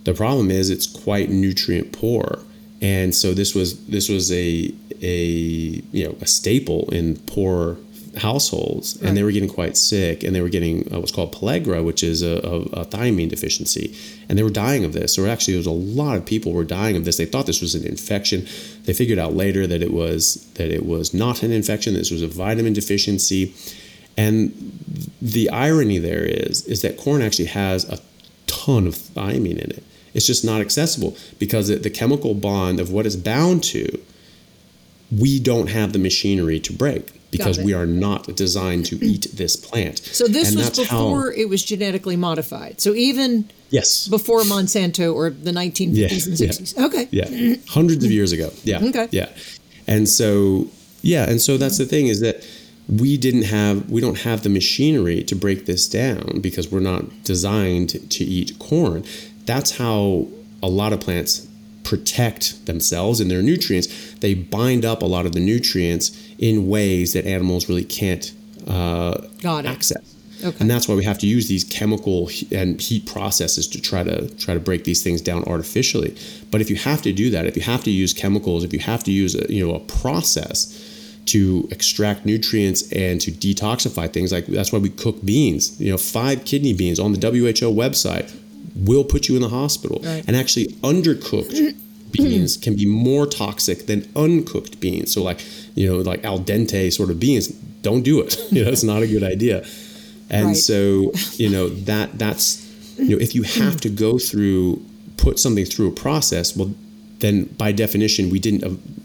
The problem is it's quite nutrient poor, and so this was this was a a you know a staple in poor households, right. and they were getting quite sick, and they were getting uh, what's called pellagra, which is a, a, a, thiamine deficiency, and they were dying of this. Or actually, there was a lot of people were dying of this. They thought this was an infection. They figured out later that it was that it was not an infection. This was a vitamin deficiency, and the irony there is is that corn actually has a ton of thiamine in it. It's just not accessible because the chemical bond of what it's bound to, we don't have the machinery to break because we are not designed to eat this plant. So this and was before how, it was genetically modified. So even yes, before Monsanto or the 1950s yeah, and 60s. Yeah. Okay. Yeah. Hundreds of years ago. Yeah. Okay. Yeah. And so yeah, and so that's the thing is that we didn't have we don't have the machinery to break this down because we're not designed to eat corn. That's how a lot of plants protect themselves and their nutrients. They bind up a lot of the nutrients in ways that animals really can't uh, access. Okay. And that's why we have to use these chemical and heat processes to try to try to break these things down artificially. But if you have to do that, if you have to use chemicals, if you have to use a, you know a process to extract nutrients and to detoxify things, like that's why we cook beans. You know, five kidney beans on the WHO website will put you in the hospital. Right. And actually, undercooked beans can be more toxic than uncooked beans. So, like, you know, like al dente sort of beans, don't do it. you know, it's not a good idea. And right. so, you know, that that's, you know, if you hmm. have to go through, put something through a process, well, then by definition, we didn't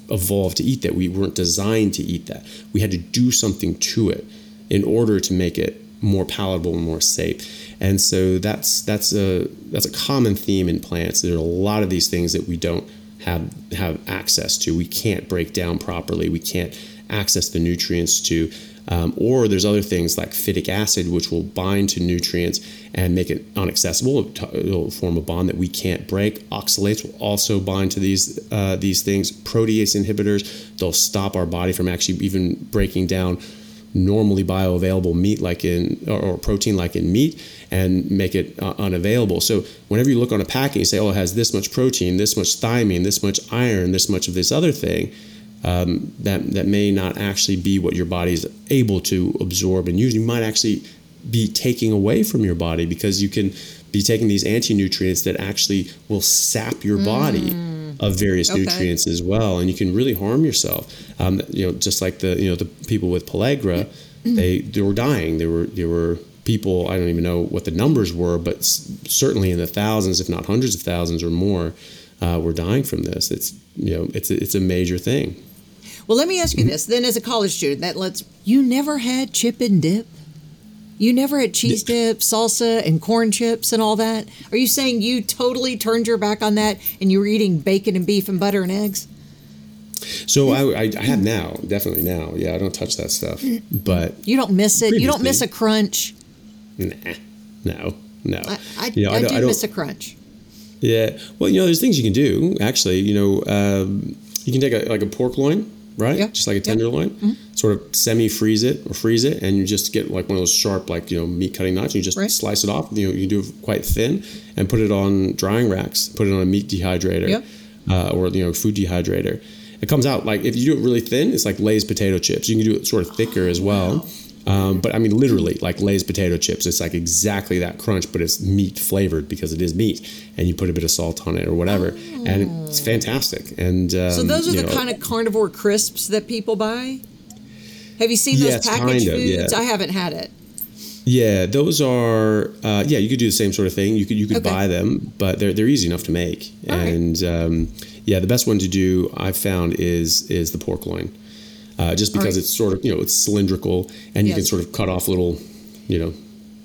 evolve to eat that. We weren't designed to eat that. We had to do something to it in order to make it more palatable and more safe. And so that's that's a that's a common theme in plants. There are a lot of these things that we don't have have access to. We can't break down properly. We can't access the nutrients to. Um, or there's other things like phytic acid, which will bind to nutrients and make it inaccessible. It'll form a bond that we can't break. Oxalates will also bind to these uh, these things. Protease inhibitors, they'll stop our body from actually even breaking down normally bioavailable meat like in or, protein like in meat and make it uh, unavailable. So whenever you look on a packet you say oh it has this much protein this much thiamine this much iron this much of this other thing um, that that may not actually be what your body is able to absorb and use. You might actually be taking away from your body because you can be taking these anti-nutrients that actually will sap your body. Mm of various okay. nutrients as well, and you can really harm yourself. Um, you know, just like the you know the people with pellagra, they they were dying. There were there were people I don't even know what the numbers were, but certainly in the thousands, if not hundreds of thousands or more, uh, were dying from this. It's you know it's it's a major thing. Well, let me ask you this then: as a college student, that lets you never had chip and dip. You never had cheese dip, salsa, and corn chips and all that? Are you saying you totally turned your back on that and you were eating bacon and beef and butter and eggs? So I, I, I have now, definitely now. Yeah, I don't touch that stuff. But You don't miss it. You don't miss a crunch. nah, no, no. I, I, You know, I, don't- do don't- miss a crunch. Yeah. Well, you know, there's things you can do. Actually, you know, um, you can take a, like a pork loin, right? Yeah. Mm-hmm. Just like a tenderloin, sort of semi-freeze it or freeze it, and you just get like one of those sharp, like you know, meat cutting knives. You just Right. slice it off. You know, you do it quite thin, and put it on drying racks. Put it on a meat dehydrator, Yep. uh, or you know, food dehydrator. It comes out like if you do it really thin, it's like Lay's potato chips. You can do it sort of thicker as well. Um, but I mean, literally, like Lay's potato chips, it's like exactly that crunch, but it's meat flavored because it is meat, and you put a bit of salt on it or whatever, and it's fantastic. And um, So those are the know, kind of carnivore crisps that people buy. Have you seen Yes, those packaged kind of, yeah. foods? I haven't had it. yeah, those are uh, yeah. You could do the same sort of thing. You could you could Okay. buy them, but they're they're easy enough to make. All right. and um, yeah, the best one to do I've found is is the pork loin, uh, just because right. it's sort of you know it's cylindrical and you can sort of cut off little, you know,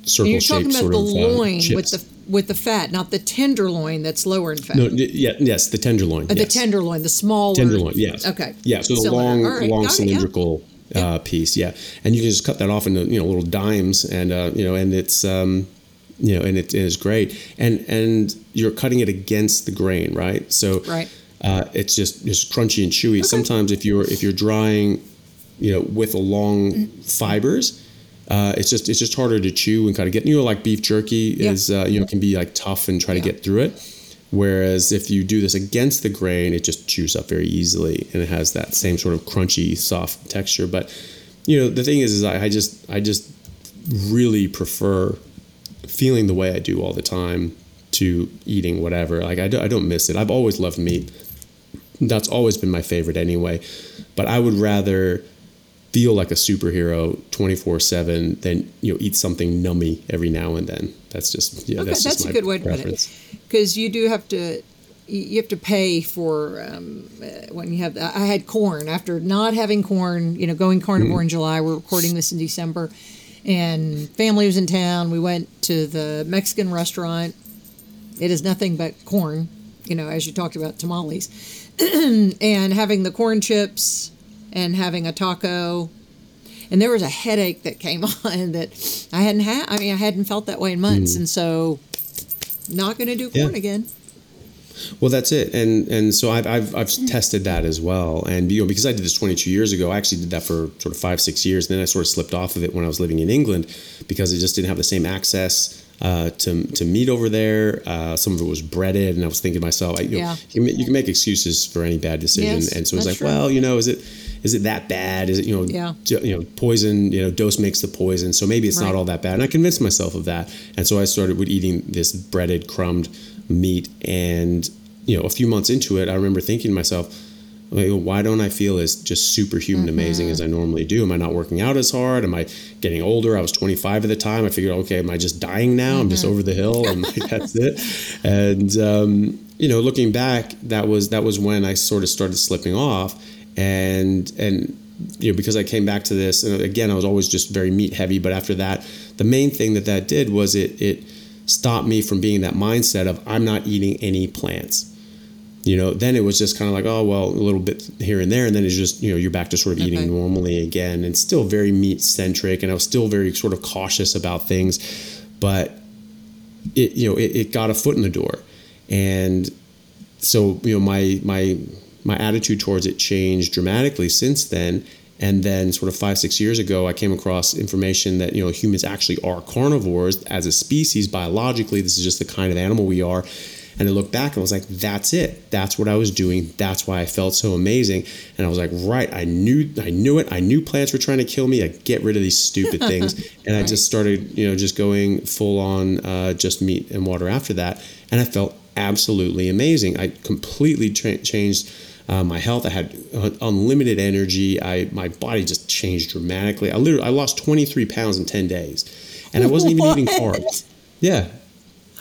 circle you're talking about sort the of uh, loin chips. with the with the fat, not the tenderloin that's lower in fat. No, yeah, yes, the tenderloin. Uh, the tenderloin, the small tenderloin. Yes. Okay. Yeah. So the long, right, long got it, yeah. cylindrical uh, piece. Yeah, and you can just cut that off into you know little dimes, and uh, you know, and it's um, you know, and it is great, and and you're cutting it against the grain, right? So Right. Uh, it's just just crunchy and chewy. Sometimes if you're if you're drying, you know, with the long Mm-hmm. fibers. Uh, it's just it's just harder to chew and kind of get you know like beef jerky Yeah. is uh, you know can be like tough and try to get through it Whereas if you do this against the grain, it just chews up very easily and it has that same sort of crunchy, soft texture. But you know, the thing is, is I, I just I just really prefer feeling the way I do all the time to eating whatever. Like I, do, I don't miss it. I've always loved meat. That's always been my favorite anyway. But I would rather feel like a superhero 24/7 than you know eat something nummy every now and then. That's just yeah. Okay, that's, that's, just a my good way to put it. Because you do have to, you have to pay for um, uh, when you have. I had corn after not having corn. You know, going carnivore Mm-hmm. in July. We're recording this in December, and family was in town. We went to the Mexican restaurant. It is nothing but corn. You know, as you talked about tamales, and having the corn chips and having a taco and there was a headache that came on that I hadn't had. I mean, I hadn't felt that way in months, mm-hmm. and so not going to do corn Yeah. again. Well, that's it, and and so I've I've, I've mm-hmm. tested that as well, and you know because I did this 22 years ago, I actually did that for sort of five six years, and then I sort of slipped off of it when I was living in England because I just didn't have the same access uh, to to meat over there. Uh, some of it was breaded, and I was thinking to myself, I, you, know, Yeah. you, can, you can make excuses for any bad decision, Yes, and so it's like, true. well, you know, is it is it that bad? Is it you know Yeah. you know poison? You know, dose makes the poison, so maybe it's Right. not all that bad. And I convinced myself of that, and so I started with eating this breaded, crumbed meat, and you know, a few months into it, I remember thinking to myself, like, why don't I feel as just superhuman amazing as I normally do? Am I not working out as hard? Am I getting older? I was 25 at the time. I figured, okay, am I just dying now? I'm just over the hill, and like, that's it. And um, you know, looking back, that was that was when I sort of started slipping off, and and you know, because I came back to this, and again, I was always just very meat heavy. But after that, the main thing that that did was it it stopped me from being that mindset of I'm not eating any plants you know then it was just kind of like oh well a little bit here and there and then it's just you know you're back to sort of Okay. eating normally again and still very meat centric and i was still very sort of cautious about things but it you know it, it got a foot in the door and so you know my my my attitude towards it changed dramatically since then and then sort of five six years ago i came across information that you know humans actually are carnivores as a species biologically this is just the kind of animal we are and i looked back and I was like that's it that's what i was doing that's why i felt so amazing and i was like right i knew i knew it i knew plants were trying to kill me i get rid of these stupid things and i just started you know just going full on uh, just meat and water after that and i felt absolutely amazing. I completely tra- changed uh, my health. I had uh, unlimited energy. I my body just changed dramatically. I literally I lost 23 pounds in 10 days, and I wasn't even eating carbs. Yeah.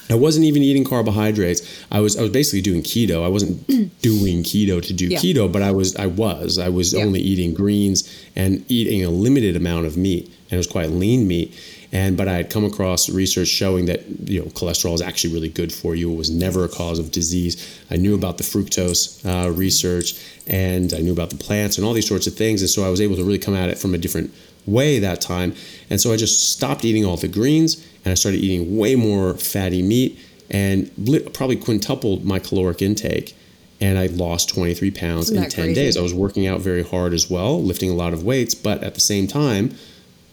I wasn't even eating carbohydrates. I was I was basically doing keto. I wasn't doing keto to do Yeah. keto, but I was I was I was Yeah. only eating greens and eating a limited amount of meat. and it was quite lean meat. And but I had come across research showing that you know cholesterol is actually really good for you. It was never a cause of disease. I knew about the fructose uh, research, and I knew about the plants and all these sorts of things. And so I was able to really come at it from a different way that time. And so I just stopped eating all the greens, and I started eating way more fatty meat, and probably quintupled my caloric intake and I lost 23 pounds in 10 crazy? days. I was working out very hard as well, lifting a lot of weights, but at the same time,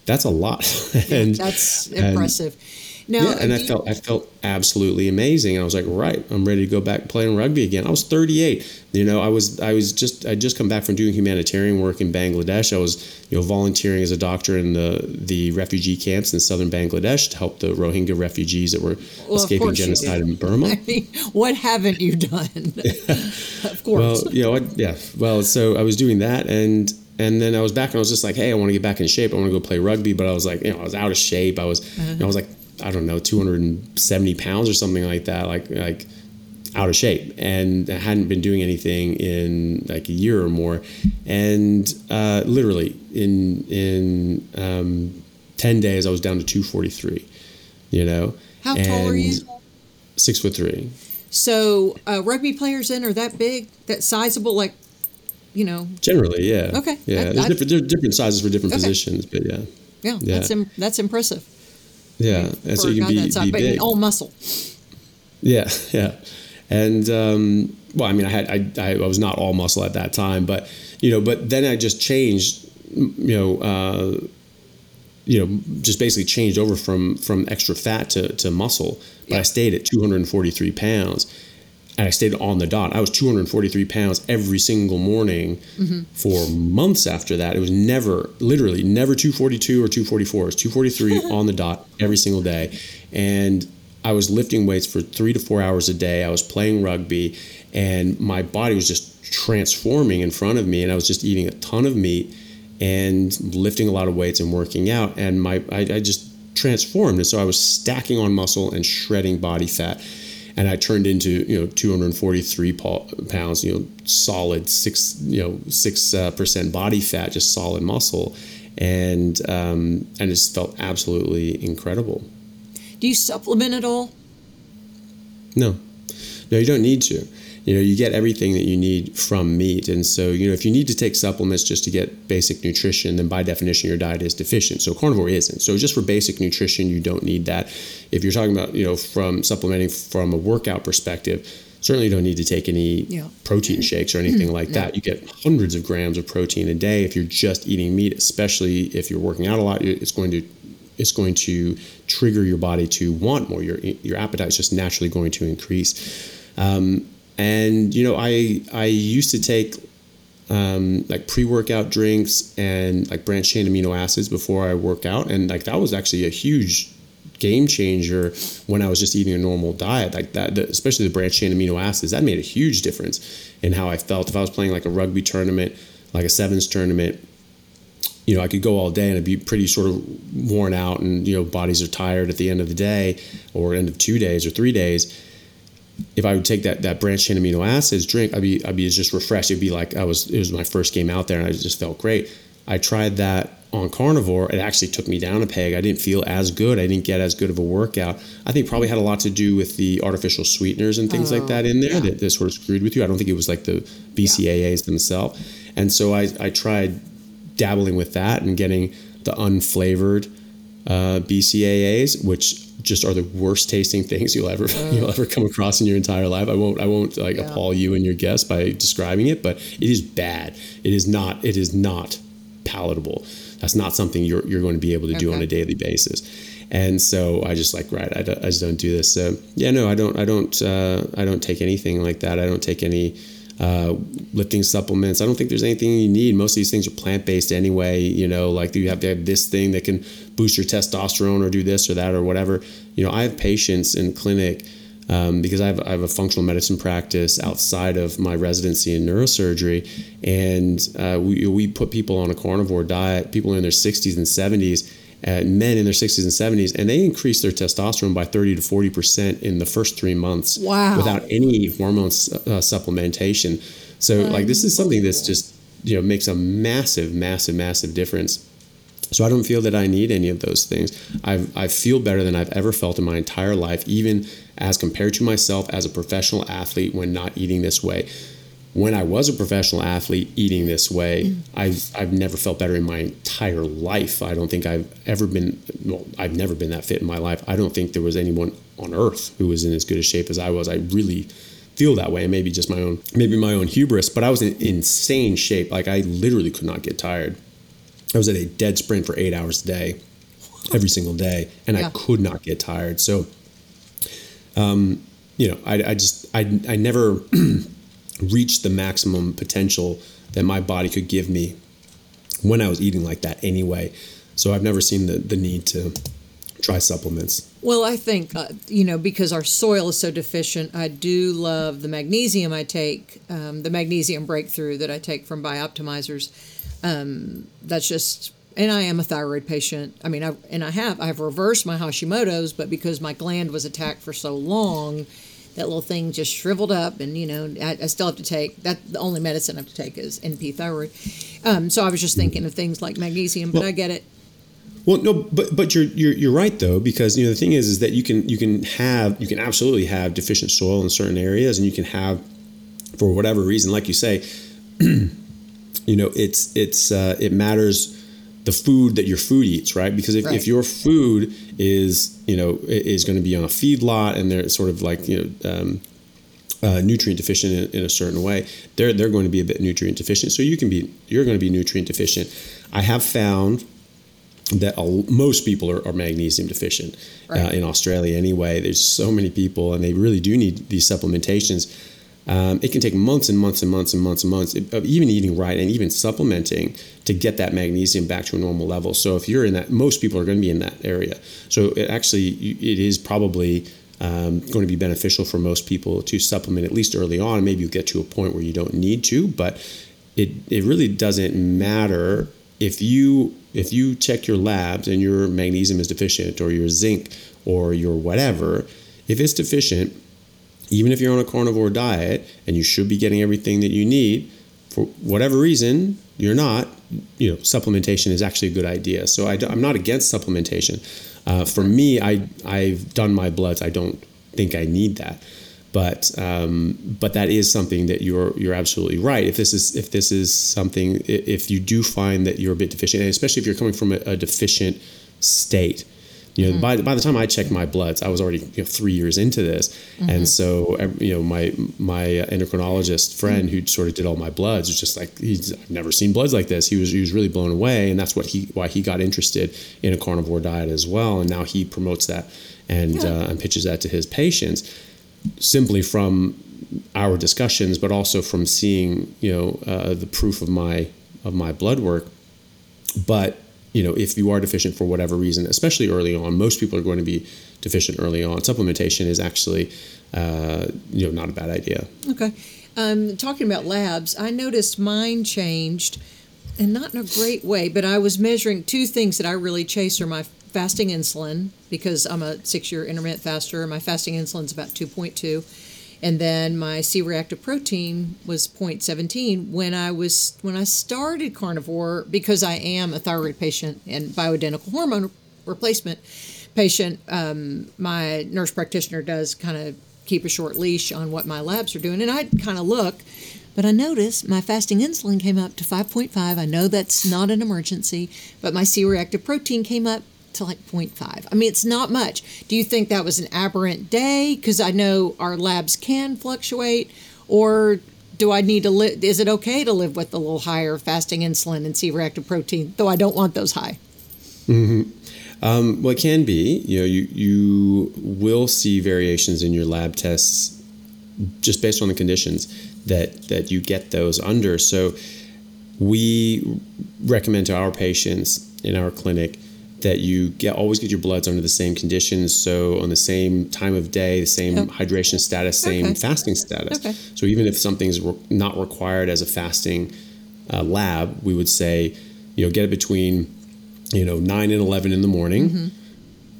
that's a lot. and that's impressive. And, now, yeah, and I felt I felt absolutely amazing. And I was like, right, I'm ready to go back playing rugby again. I was 38. You know, I was I was just I just come back from doing humanitarian work in Bangladesh. I was you know volunteering as a doctor in the the refugee camps in southern Bangladesh to help the Rohingya refugees that were well, escaping genocide in Burma. I mean, what haven't you done? of course. Well, you know, I, yeah. Well, so I was doing that and and then I was back and I was just like, hey, I want to get back in shape. I want to go play rugby. But I was like, you know, I was out of shape. I was, uh-huh. I was like, I don't know, 270 pounds or something like that, like like out of shape, and I hadn't been doing anything in like a year or more, and uh, literally in in um, 10 days I was down to 243. You know, how tall are you? Six foot three. So uh, rugby players in are that big, that sizable, like you know. Generally, yeah. Okay. Yeah, there's different there's different sizes for different okay. positions, but yeah. Yeah, yeah. that's Im- that's impressive. Yeah, and so you can be, be big. all muscle. Yeah, yeah, and um, well, I mean, I had I, I was not all muscle at that time, but you know, but then I just changed, you know. Uh, you know, just basically changed over from from extra fat to, to muscle, but yeah. I stayed at 243 pounds and I stayed on the dot. I was 243 pounds every single morning mm-hmm. for months after that. It was never, literally, never 242 or 244. It was 243 on the dot every single day. And I was lifting weights for three to four hours a day. I was playing rugby, and my body was just transforming in front of me. And I was just eating a ton of meat and lifting a lot of weights and working out. And my I, I just transformed. And so I was stacking on muscle and shredding body fat and I turned into you know 243 pounds, you know, solid six you know six uh, percent body fat, just solid muscle, and um, and it just felt absolutely incredible. Do you supplement at all? No, no, you don't need to you know you get everything that you need from meat and so you know if you need to take supplements just to get basic nutrition then by definition your diet is deficient so carnivore isn't so just for basic nutrition you don't need that if you're talking about you know from supplementing from a workout perspective certainly you don't need to take any yeah. protein shakes or anything like yeah. that you get hundreds of grams of protein a day if you're just eating meat especially if you're working out a lot it's going to it's going to trigger your body to want more. Your your appetite is just naturally going to increase. Um, and you know, I I used to take um, like pre-workout drinks and like branched chain amino acids before I work out, and like that was actually a huge game changer when I was just eating a normal diet like that. Especially the branched chain amino acids that made a huge difference in how I felt. If I was playing like a rugby tournament, like a sevens tournament, you know, I could go all day and I'd be pretty sort of worn out, and you know, bodies are tired at the end of the day or end of two days or three days if I would take that that branched chain amino acids drink, I'd be I'd be just refreshed. It'd be like I was it was my first game out there, and I just felt great. I tried that on carnivore. It actually took me down a peg. I didn't feel as good. I didn't get as good of a workout. I think probably had a lot to do with the artificial sweeteners and things oh, like that in there yeah. that, that, sort of screwed with you. I don't think it was like the BCAAs yeah. themselves. And so I I tried dabbling with that and getting the unflavored uh, BCAAs, which just are the worst tasting things you'll ever uh, you'll ever come across in your entire life. I won't I won't like yeah. appall you and your guests by describing it, but it is bad. It is not it is not palatable. That's not something you're you're going to be able to okay. do on a daily basis. And so I just like right, I, I just don't do this. So yeah, no, I don't I don't uh, I don't take anything like that. I don't take any uh, lifting supplements. I don't think there's anything you need. Most of these things are plant based anyway. You know, like you have to have this thing that can boost your testosterone or do this or that or whatever. You know, I have patients in clinic um, because I have, I have, a functional medicine practice outside of my residency in neurosurgery, and uh, we, we put people on a carnivore diet, people in their 60s and 70s. Uh, men in their 60s and 70s, and they increase their testosterone by 30 to 40 percent in the first three months wow. without any hormone uh, supplementation. So, like, this is something that's just you know makes a massive, massive, massive difference So I don't feel that I need any of those things. I I feel better than I've ever felt in my entire life, even as compared to myself as a professional athlete when not eating this way. When I was a professional athlete eating this way, mm. I've I've never felt better in my entire life. I don't think I've ever been well, I've never been that fit in my life. I don't think there was anyone on earth who was in as good a shape as I was. I really feel that way. And Maybe just my own maybe my own hubris, but I was in insane shape. Like I literally could not get tired. I was at a dead sprint for eight hours a day, every single day, and yeah. I could not get tired. So, um, you know, I, I just I I never reached the maximum potential that my body could give me when I was eating like that anyway. So I've never seen the the need to try supplements. Well, I think, uh, you know, because our soil is so deficient, I do love the magnesium I take, um, the magnesium breakthrough that I take from Bioptimizers. Um, that's just, and I am a thyroid patient. I mean, I, and I have, I've reversed my Hashimoto's, but because my gland was attacked for so long, that little thing just shriveled up and you know I, I, still have to take that the only medicine i have to take is np thyroid. Um, so i was just thinking of things like magnesium but well, i get it. Well, no, but but you're, you're you're right though because you know the thing is is that you can you can have you can absolutely have deficient soil in certain areas and you can have for whatever reason like you say you know it's it's uh, it matters the food that your food eats right because if, right. if your food is you know is going to be on a feed lot and they're sort of like you know um, uh, nutrient deficient in, in, a certain way they're they're going to be a bit nutrient deficient so you can be you're going to be nutrient deficient I have found that most people are, are, magnesium deficient uh, right. uh, in Australia anyway. There's so many people, and they really do need these supplementations. Um, it can take months and months and months and months and months of even eating right and even supplementing to get that magnesium back to a normal level. So if you're in that, most people are going to be in that area. So it actually, it is probably um, going to be beneficial for most people to supplement at least early on. Maybe you get to a point where you don't need to, but it it really doesn't matter if you if you check your labs and your magnesium is deficient or your zinc or your whatever, if it's deficient, even if you're on a carnivore diet and you should be getting everything that you need, for whatever reason you're not, you know, supplementation is actually a good idea. So I, am not against supplementation. Uh, for me, I I've done my bloods. I don't think I need that but um, but that is something that you're you're absolutely right. If this is if this is something if you do find that you're a bit deficient, and especially if you're coming from a, a deficient state, you know, mm-hmm. by, by the time I checked my bloods, I was already you know, three years into this, mm-hmm. and so you know my my endocrinologist friend mm-hmm. who sort of did all my bloods was just like he's I've never seen bloods like this. He was he was really blown away, and that's what he why he got interested in a carnivore diet as well, and now he promotes that and yeah. uh, and pitches that to his patients simply from our discussions, but also from seeing you know uh, the proof of my of my blood work. But you know, if you are deficient for whatever reason, especially early on, most people are going to be deficient early on. Supplementation is actually uh, you know not a bad idea. Okay, um, talking about labs, I noticed mine changed, and not in a great way. But I was measuring two things that I really chase are my fasting insulin because I'm a six year intermittent faster. My fasting insulin is about 2.2. And then my C reactive protein was 0.17 when I was when I started carnivore because I am a thyroid patient and bioidentical hormone replacement patient. Um, my nurse practitioner does kind of keep a short leash on what my labs are doing, and I kind of look. But I noticed my fasting insulin came up to 5.5. I know that's not an emergency, but my C reactive protein came up to like 0.5. I mean, it's not much. Do you think that was an aberrant day? Because I know our labs can fluctuate. Or do I need to live? Is it okay to live with a little higher fasting insulin and C reactive protein, though I don't want those high? Mm-hmm. Um, well, it can be. You know, you you will see variations in your lab tests just based on the conditions that that you get those under. So, we recommend to our patients in our clinic that you get always get your bloods under the same conditions. So on the same time of day, the same oh. hydration status, same okay. fasting status. Okay. So even if something's re- not required as a fasting uh, lab, we would say, you know, get it between, you know, nine and eleven in the morning, mm-hmm.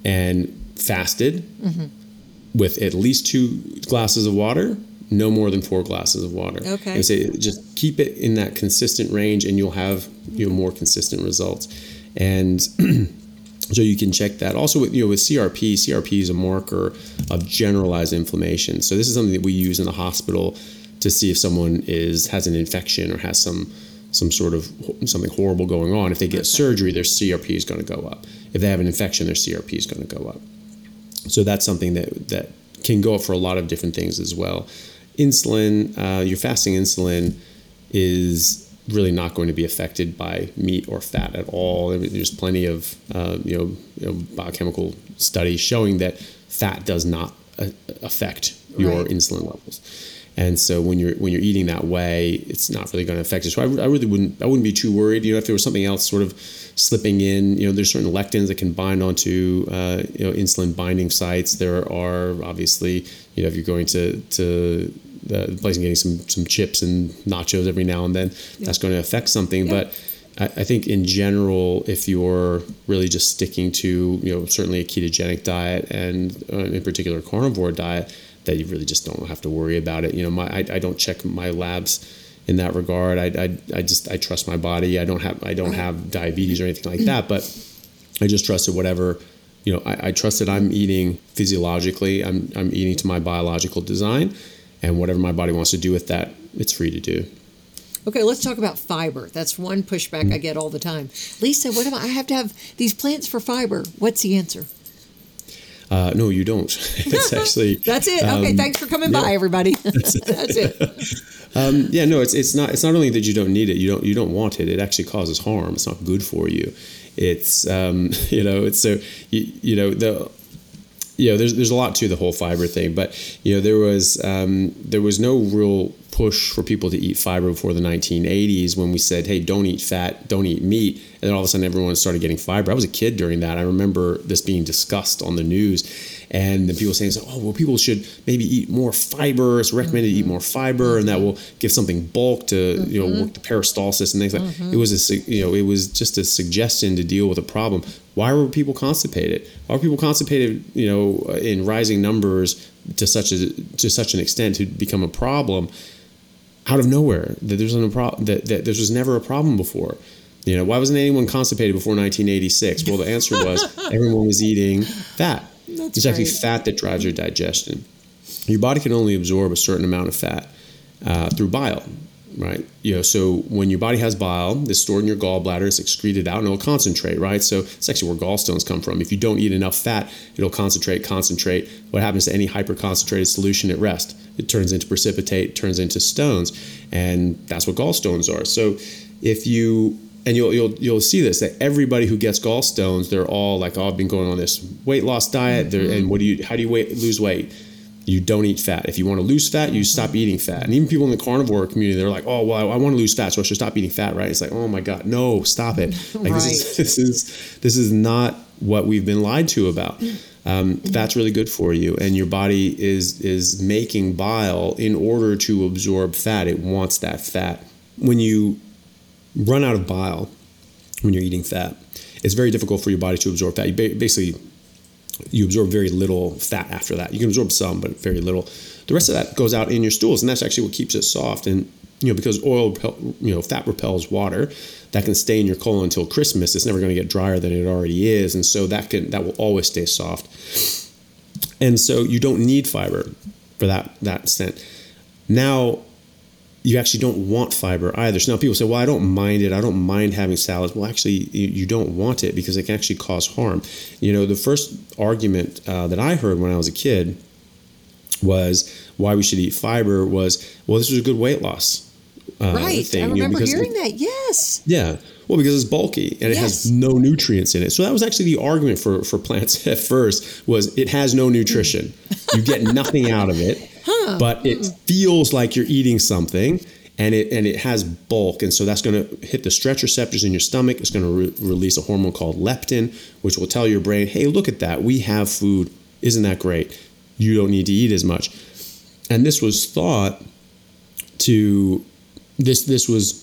and fasted mm-hmm. with at least two glasses of water. No more than four glasses of water. Okay. And say just keep it in that consistent range, and you'll have you know more consistent results and so you can check that. Also, with you know with CRP, CRP is a marker of generalized inflammation. So this is something that we use in the hospital to see if someone is has an infection or has some some sort of something horrible going on. If they get surgery, their CRP is going to go up. If they have an infection, their CRP is going to go up. So that's something that that can go up for a lot of different things as well. Insulin, uh, your fasting insulin is really not going to be affected by meat or fat at all. There's plenty of uh, you, know, you, know, biochemical studies showing that fat does not uh, affect your right. insulin levels. And so when you're when you're eating that way, it's not really going to affect it. So I, I really wouldn't I wouldn't be too worried. You know, if there was something else sort of slipping in, you know, there's certain lectins that can bind onto uh, you know insulin binding sites. There are obviously you know if you're going to to the place and getting some some chips and nachos every now and then, yeah. that's going to affect something. Yeah. But I, I, think in general, if you're really just sticking to you know certainly a ketogenic diet and uh, in particular carnivore diet, that you really just don't have to worry about it. You know, my I, I don't check my labs in that regard. I, I, I just I trust my body. I don't have I don't have diabetes or anything like that, but I just trust that whatever you know I, I trust that I'm eating physiologically. I'm I'm eating to my biological design, and whatever my body wants to do with that, it's free to do. Okay, let's talk about fiber. That's one pushback. I get all the time. Lisa, what am I? I have to have these plants for fiber. What's the answer? Uh, no, you don't. it's actually that's it. Okay, um, thanks for coming yeah, by, everybody. That's it. that's it. Um, yeah, no, it's it's not it's not only that you don't need it, you don't you don't want it. It actually causes harm. It's not good for you. It's um, you know it's so you, you know the you know, there's there's a lot to the whole fiber thing, but you know, there was um, there was no real push for people to eat fiber before the 1980s when we said, hey, don't eat fat, don't eat meat, and then all of a sudden everyone started getting fiber. I was a kid during that. I remember this being discussed on the news, and then people saying, oh, well, people should maybe eat more fiber. It's recommended mm-hmm. to eat more fiber, and that will give something bulk to mm-hmm. you know work the peristalsis and things like. It was a you know it was just a suggestion to deal with a problem. Why were people constipated? Why were people constipated? You know, in rising numbers to such a to such an extent to become a problem out of nowhere. That there's problem that, that there was never a problem before. You know, why wasn't anyone constipated before 1986? Well, the answer was everyone was eating fat. That's it's actually fat that drives your digestion. Your body can only absorb a certain amount of fat uh, through bile, right? You know, so when your body has bile, it's stored in your gallbladder, it's excreted out, and it'll concentrate, right? So it's actually where gallstones come from. If you don't eat enough fat, it'll concentrate, concentrate. What happens to any hyperconcentrated solution at rest? It turns into precipitate, turns into stones, and that's what gallstones are. So if you and you'll you'll you'll see this that everybody who gets gallstones, they're all like, "Oh, I've been going on this weight loss diet." Mm-hmm. And what do you? How do you weight, lose weight? You don't eat fat. If you want to lose fat, you stop mm-hmm. eating fat. And even people in the carnivore community, they're like, "Oh, well, I, I want to lose fat, so I should stop eating fat." Right? It's like, "Oh my God, no, stop it!" Like right. this is this is this is not what we've been lied to about. Um, fat's really good for you, and your body is is making bile in order to absorb fat. It wants that fat. When you run out of bile when you're eating fat. It's very difficult for your body to absorb fat. You basically you absorb very little fat after that. You can absorb some, but very little. The rest of that goes out in your stools, and that's actually what keeps it soft. And you know, because oil, you know, fat repels water, that can stay in your colon until Christmas. It's never going to get drier than it already is, and so that can that will always stay soft. And so you don't need fiber for that that extent. Now you actually don't want fiber either. So now people say, well, I don't mind it. I don't mind having salads. Well, actually, you, don't want it because it can actually cause harm. You know, the first argument uh, that I heard when I was a kid was why we should eat fiber was, well, this was a good weight loss. Uh, right. Thing, I remember you know, hearing it, that. Yes. Yeah. Well, because it's bulky and it yes. has no nutrients in it. So that was actually the argument for, for plants at first was it has no nutrition. you get nothing out of it huh. but it mm. feels like you're eating something and it and it has bulk and so that's going to hit the stretch receptors in your stomach it's going to re- release a hormone called leptin which will tell your brain hey look at that we have food isn't that great you don't need to eat as much and this was thought to this this was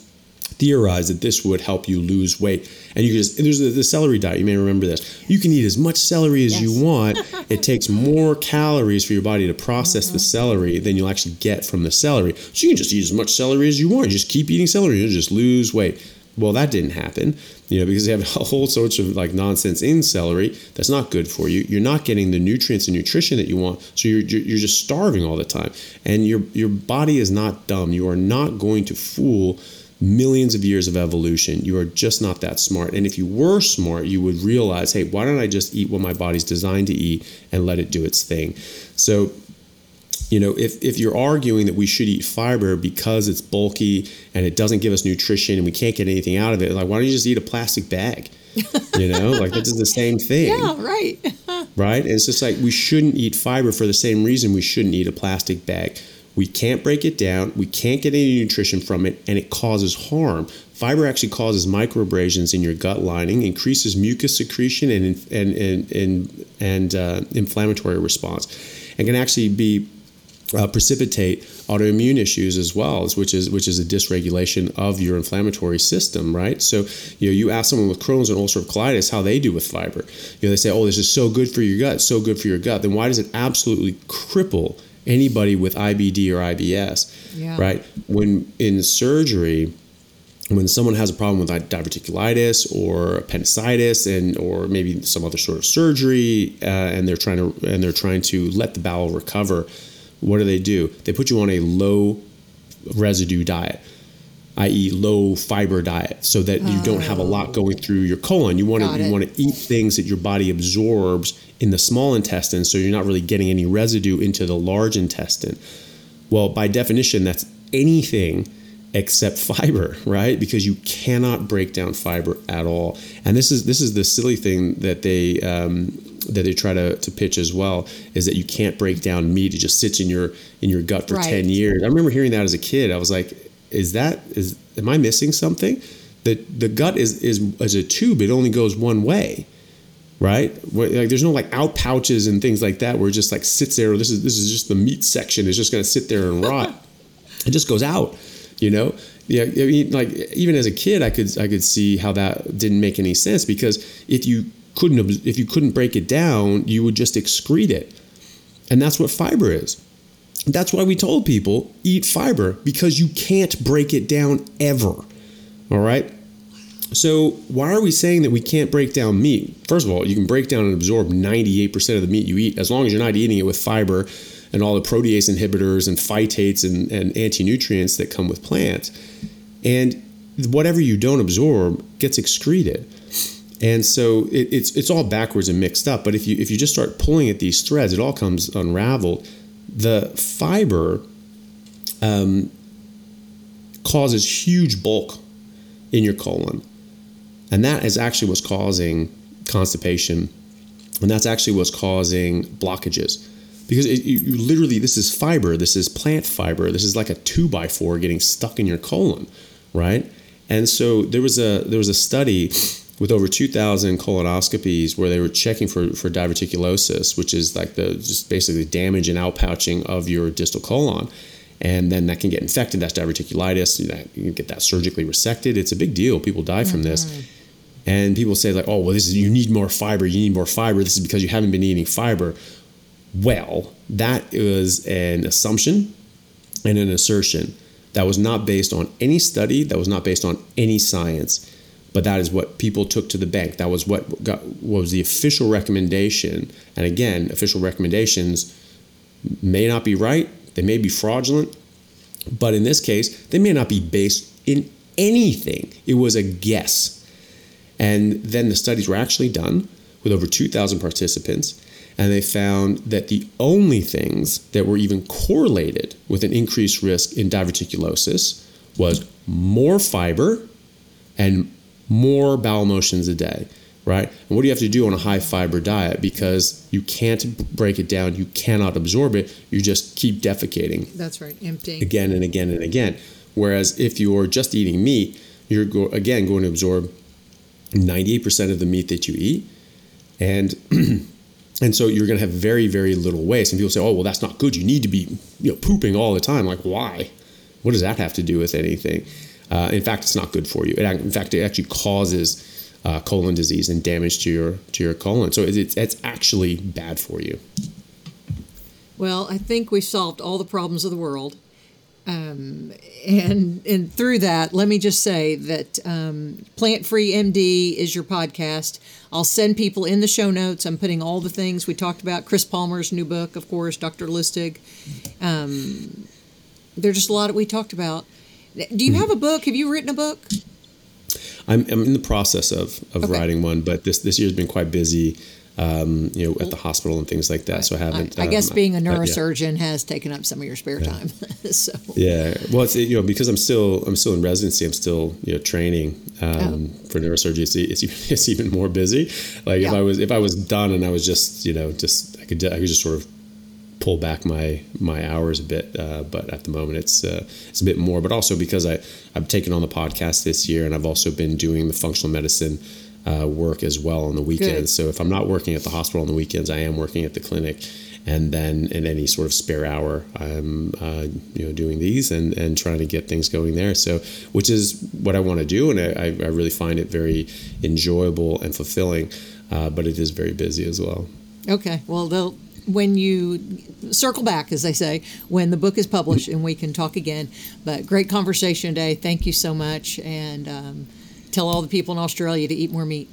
theorized that this would help you lose weight. And you just there's the, the celery diet. You may remember this. You can eat as much celery as yes. you want. it takes more calories for your body to process mm-hmm. the celery than you'll actually get from the celery. So you can just eat as much celery as you want. You just keep eating celery. You'll just lose weight. Well, that didn't happen, you know, because they have a whole sorts of like nonsense in celery that's not good for you. You're not getting the nutrients and nutrition that you want, so you're you're just starving all the time, and your your body is not dumb. You are not going to fool millions of years of evolution. You are just not that smart. And if you were smart, you would realize, hey, why don't I just eat what my body's designed to eat and let it do its thing? So you know, if, if you're arguing that we should eat fiber because it's bulky and it doesn't give us nutrition and we can't get anything out of it, like why don't you just eat a plastic bag? You know, like this is the same thing. Yeah, right. right? And it's just like we shouldn't eat fiber for the same reason we shouldn't eat a plastic bag. We can't break it down, we can't get any nutrition from it, and it causes harm. Fiber actually causes microabrasions in your gut lining, increases mucus secretion and and and and, and uh, inflammatory response, and can actually be uh, precipitate autoimmune issues as well, which is which is a dysregulation of your inflammatory system, right? So you know, you ask someone with Crohn's and ulcerative colitis how they do with fiber. You know, they say, "Oh, this is so good for your gut, so good for your gut." Then why does it absolutely cripple anybody with IBD or IBS? Yeah. Right? When in surgery, when someone has a problem with diverticulitis or appendicitis and or maybe some other sort of surgery uh, and they're trying to and they're trying to let the bowel recover what do they do? They put you on a low residue diet, i.e., low fiber diet, so that you don't have a lot going through your colon. You want to you want to eat things that your body absorbs in the small intestine, so you're not really getting any residue into the large intestine. Well, by definition, that's anything except fiber, right? Because you cannot break down fiber at all. And this is this is the silly thing that they um, that they try to, to pitch as well is that you can't break down meat; it just sits in your in your gut for Right. ten years. I remember hearing that as a kid. I was like, "Is that is am I missing something?" The the gut is is as a tube; it only goes one way right? Where, like there's no like out pouches and things like that where it just like sits there. This is this is just the meat section. It's just going to sit there and rot. it just goes out, you know. Yeah, I mean, like even as a kid, I could I could see how that didn't make any sense because if you couldn't if you couldn't break it down, you would just excrete it, and that's what fiber is. That's why we told people eat fiber because you can't break it down ever. All right. So why are we saying that we can't break down meat? First of all, you can break down and absorb 98% of the meat you eat as long as you're not eating it with fiber and all the protease inhibitors and phytates and, and anti-nutrients that come with plants. And whatever you don't absorb gets excreted. And so it, it's it's all backwards and mixed up. But if you if you just start pulling at these threads, it all comes unraveled. The fiber um, causes huge bulk in your colon. And that is actually what's causing constipation. And that's actually what's causing blockages. Because it, you, literally, this is fiber, this is plant fiber, this is like a two by four getting stuck in your colon, right? And so there was a there was a study with over 2,000 colonoscopies where they were checking for, for diverticulosis, which is like the just basically damage and outpouching of your distal colon. And then that can get infected. That's diverticulitis. You, you can get that surgically resected. It's a big deal. People die from this. Mm-hmm. And people say like, oh, well, this is you need more fiber. You need more fiber. This is because you haven't been eating fiber. Well, that is an assumption and an assertion that was not based on any study. That was not based on any science. But that is what people took to the bank. That was what got what was the official recommendation. And again, official recommendations may not be right. They may be fraudulent. But in this case, they may not be based in anything. It was a guess. And then the studies were actually done with over 2,000 participants, and they found that the only things that were even correlated with an increased risk in diverticulosis was more fiber and more bowel motions a day, right? And what do you have to do on a high fiber diet? Because you can't break it down, you cannot absorb it, you just keep defecating That's right. Emptying. again and again and again. Whereas if you're just eating meat, you're go- again going to absorb 98% of the meat that you eat, and and so you're going to have very very little waste. And people say, oh well, that's not good. You need to be you know pooping all the time. Like why? What does that have to do with anything? Uh, in fact, it's not good for you. It, in fact, it actually causes uh, colon disease and damage to your to your colon. So it's, it's, actually bad for you. Well, I think we solved all the problems of the world. Um, and and through that, let me just say that um, Plant Free MD is your podcast. I'll send people in the show notes. I'm putting all the things we talked about. Chris Palmer's new book, of course, Dr. Lustig. Um, there's just a lot that we talked about. Do you have a book? Have you written a book? I'm, I'm in the process of, of Okay. writing one, but this this year's been quite busy, um, you know, at the hospital and things like that. So I haven't. I, I guess um, being a but yeah. neurosurgeon has taken up some of your spare time. so Yeah, well, it's you know because I'm still I'm still in residency. I'm still you know training um, for neurosurgery. It's, it's even it's even more busy. Like if I was if I was done and I was just you know just I could I could just sort of pull back my my hours a bit. Uh, but at the moment it's uh, it's a bit more. But also because I I've taken on the podcast this year and I've also been doing the functional medicine. Uh, work as well on the weekends. So if I'm not working at the hospital on the weekends, I am working at the clinic, and then in any sort of spare hour, I'm uh, you know doing these and and trying to get things going there. So which is what I want to do, and I, I really find it very enjoyable and fulfilling. Uh, but it is very busy as well. Okay. Well, they'll when you circle back, as they say, when the book is published, and we can talk again. But great conversation today. Thank you so much, and um, tell all the people in Australia to eat more meat.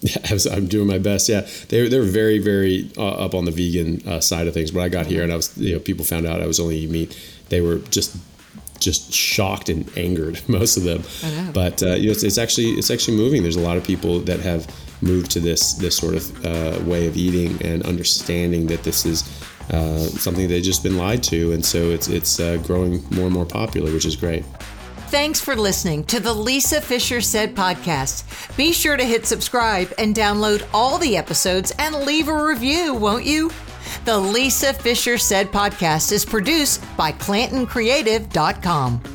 Yeah, I was- I'm doing my best. Yeah, they they're very very uh, up on the vegan uh, side of things. When I got here and I was you know people found out I was only eating meat, they were just just shocked and angered most of them. I know. But uh, you know it's, it's actually it's actually moving. There's a lot of people that have moved to this this sort of uh, way of eating and understanding that this is. Uh, something they've just been lied to, and so it's it's uh, growing more and more popular, which is great. Thanks for listening to the Lisa Fischer Said podcast. Be sure to hit subscribe and download all the episodes and leave a review, won't you? The Lisa Fischer Said podcast is produced by ClantonCreative.com.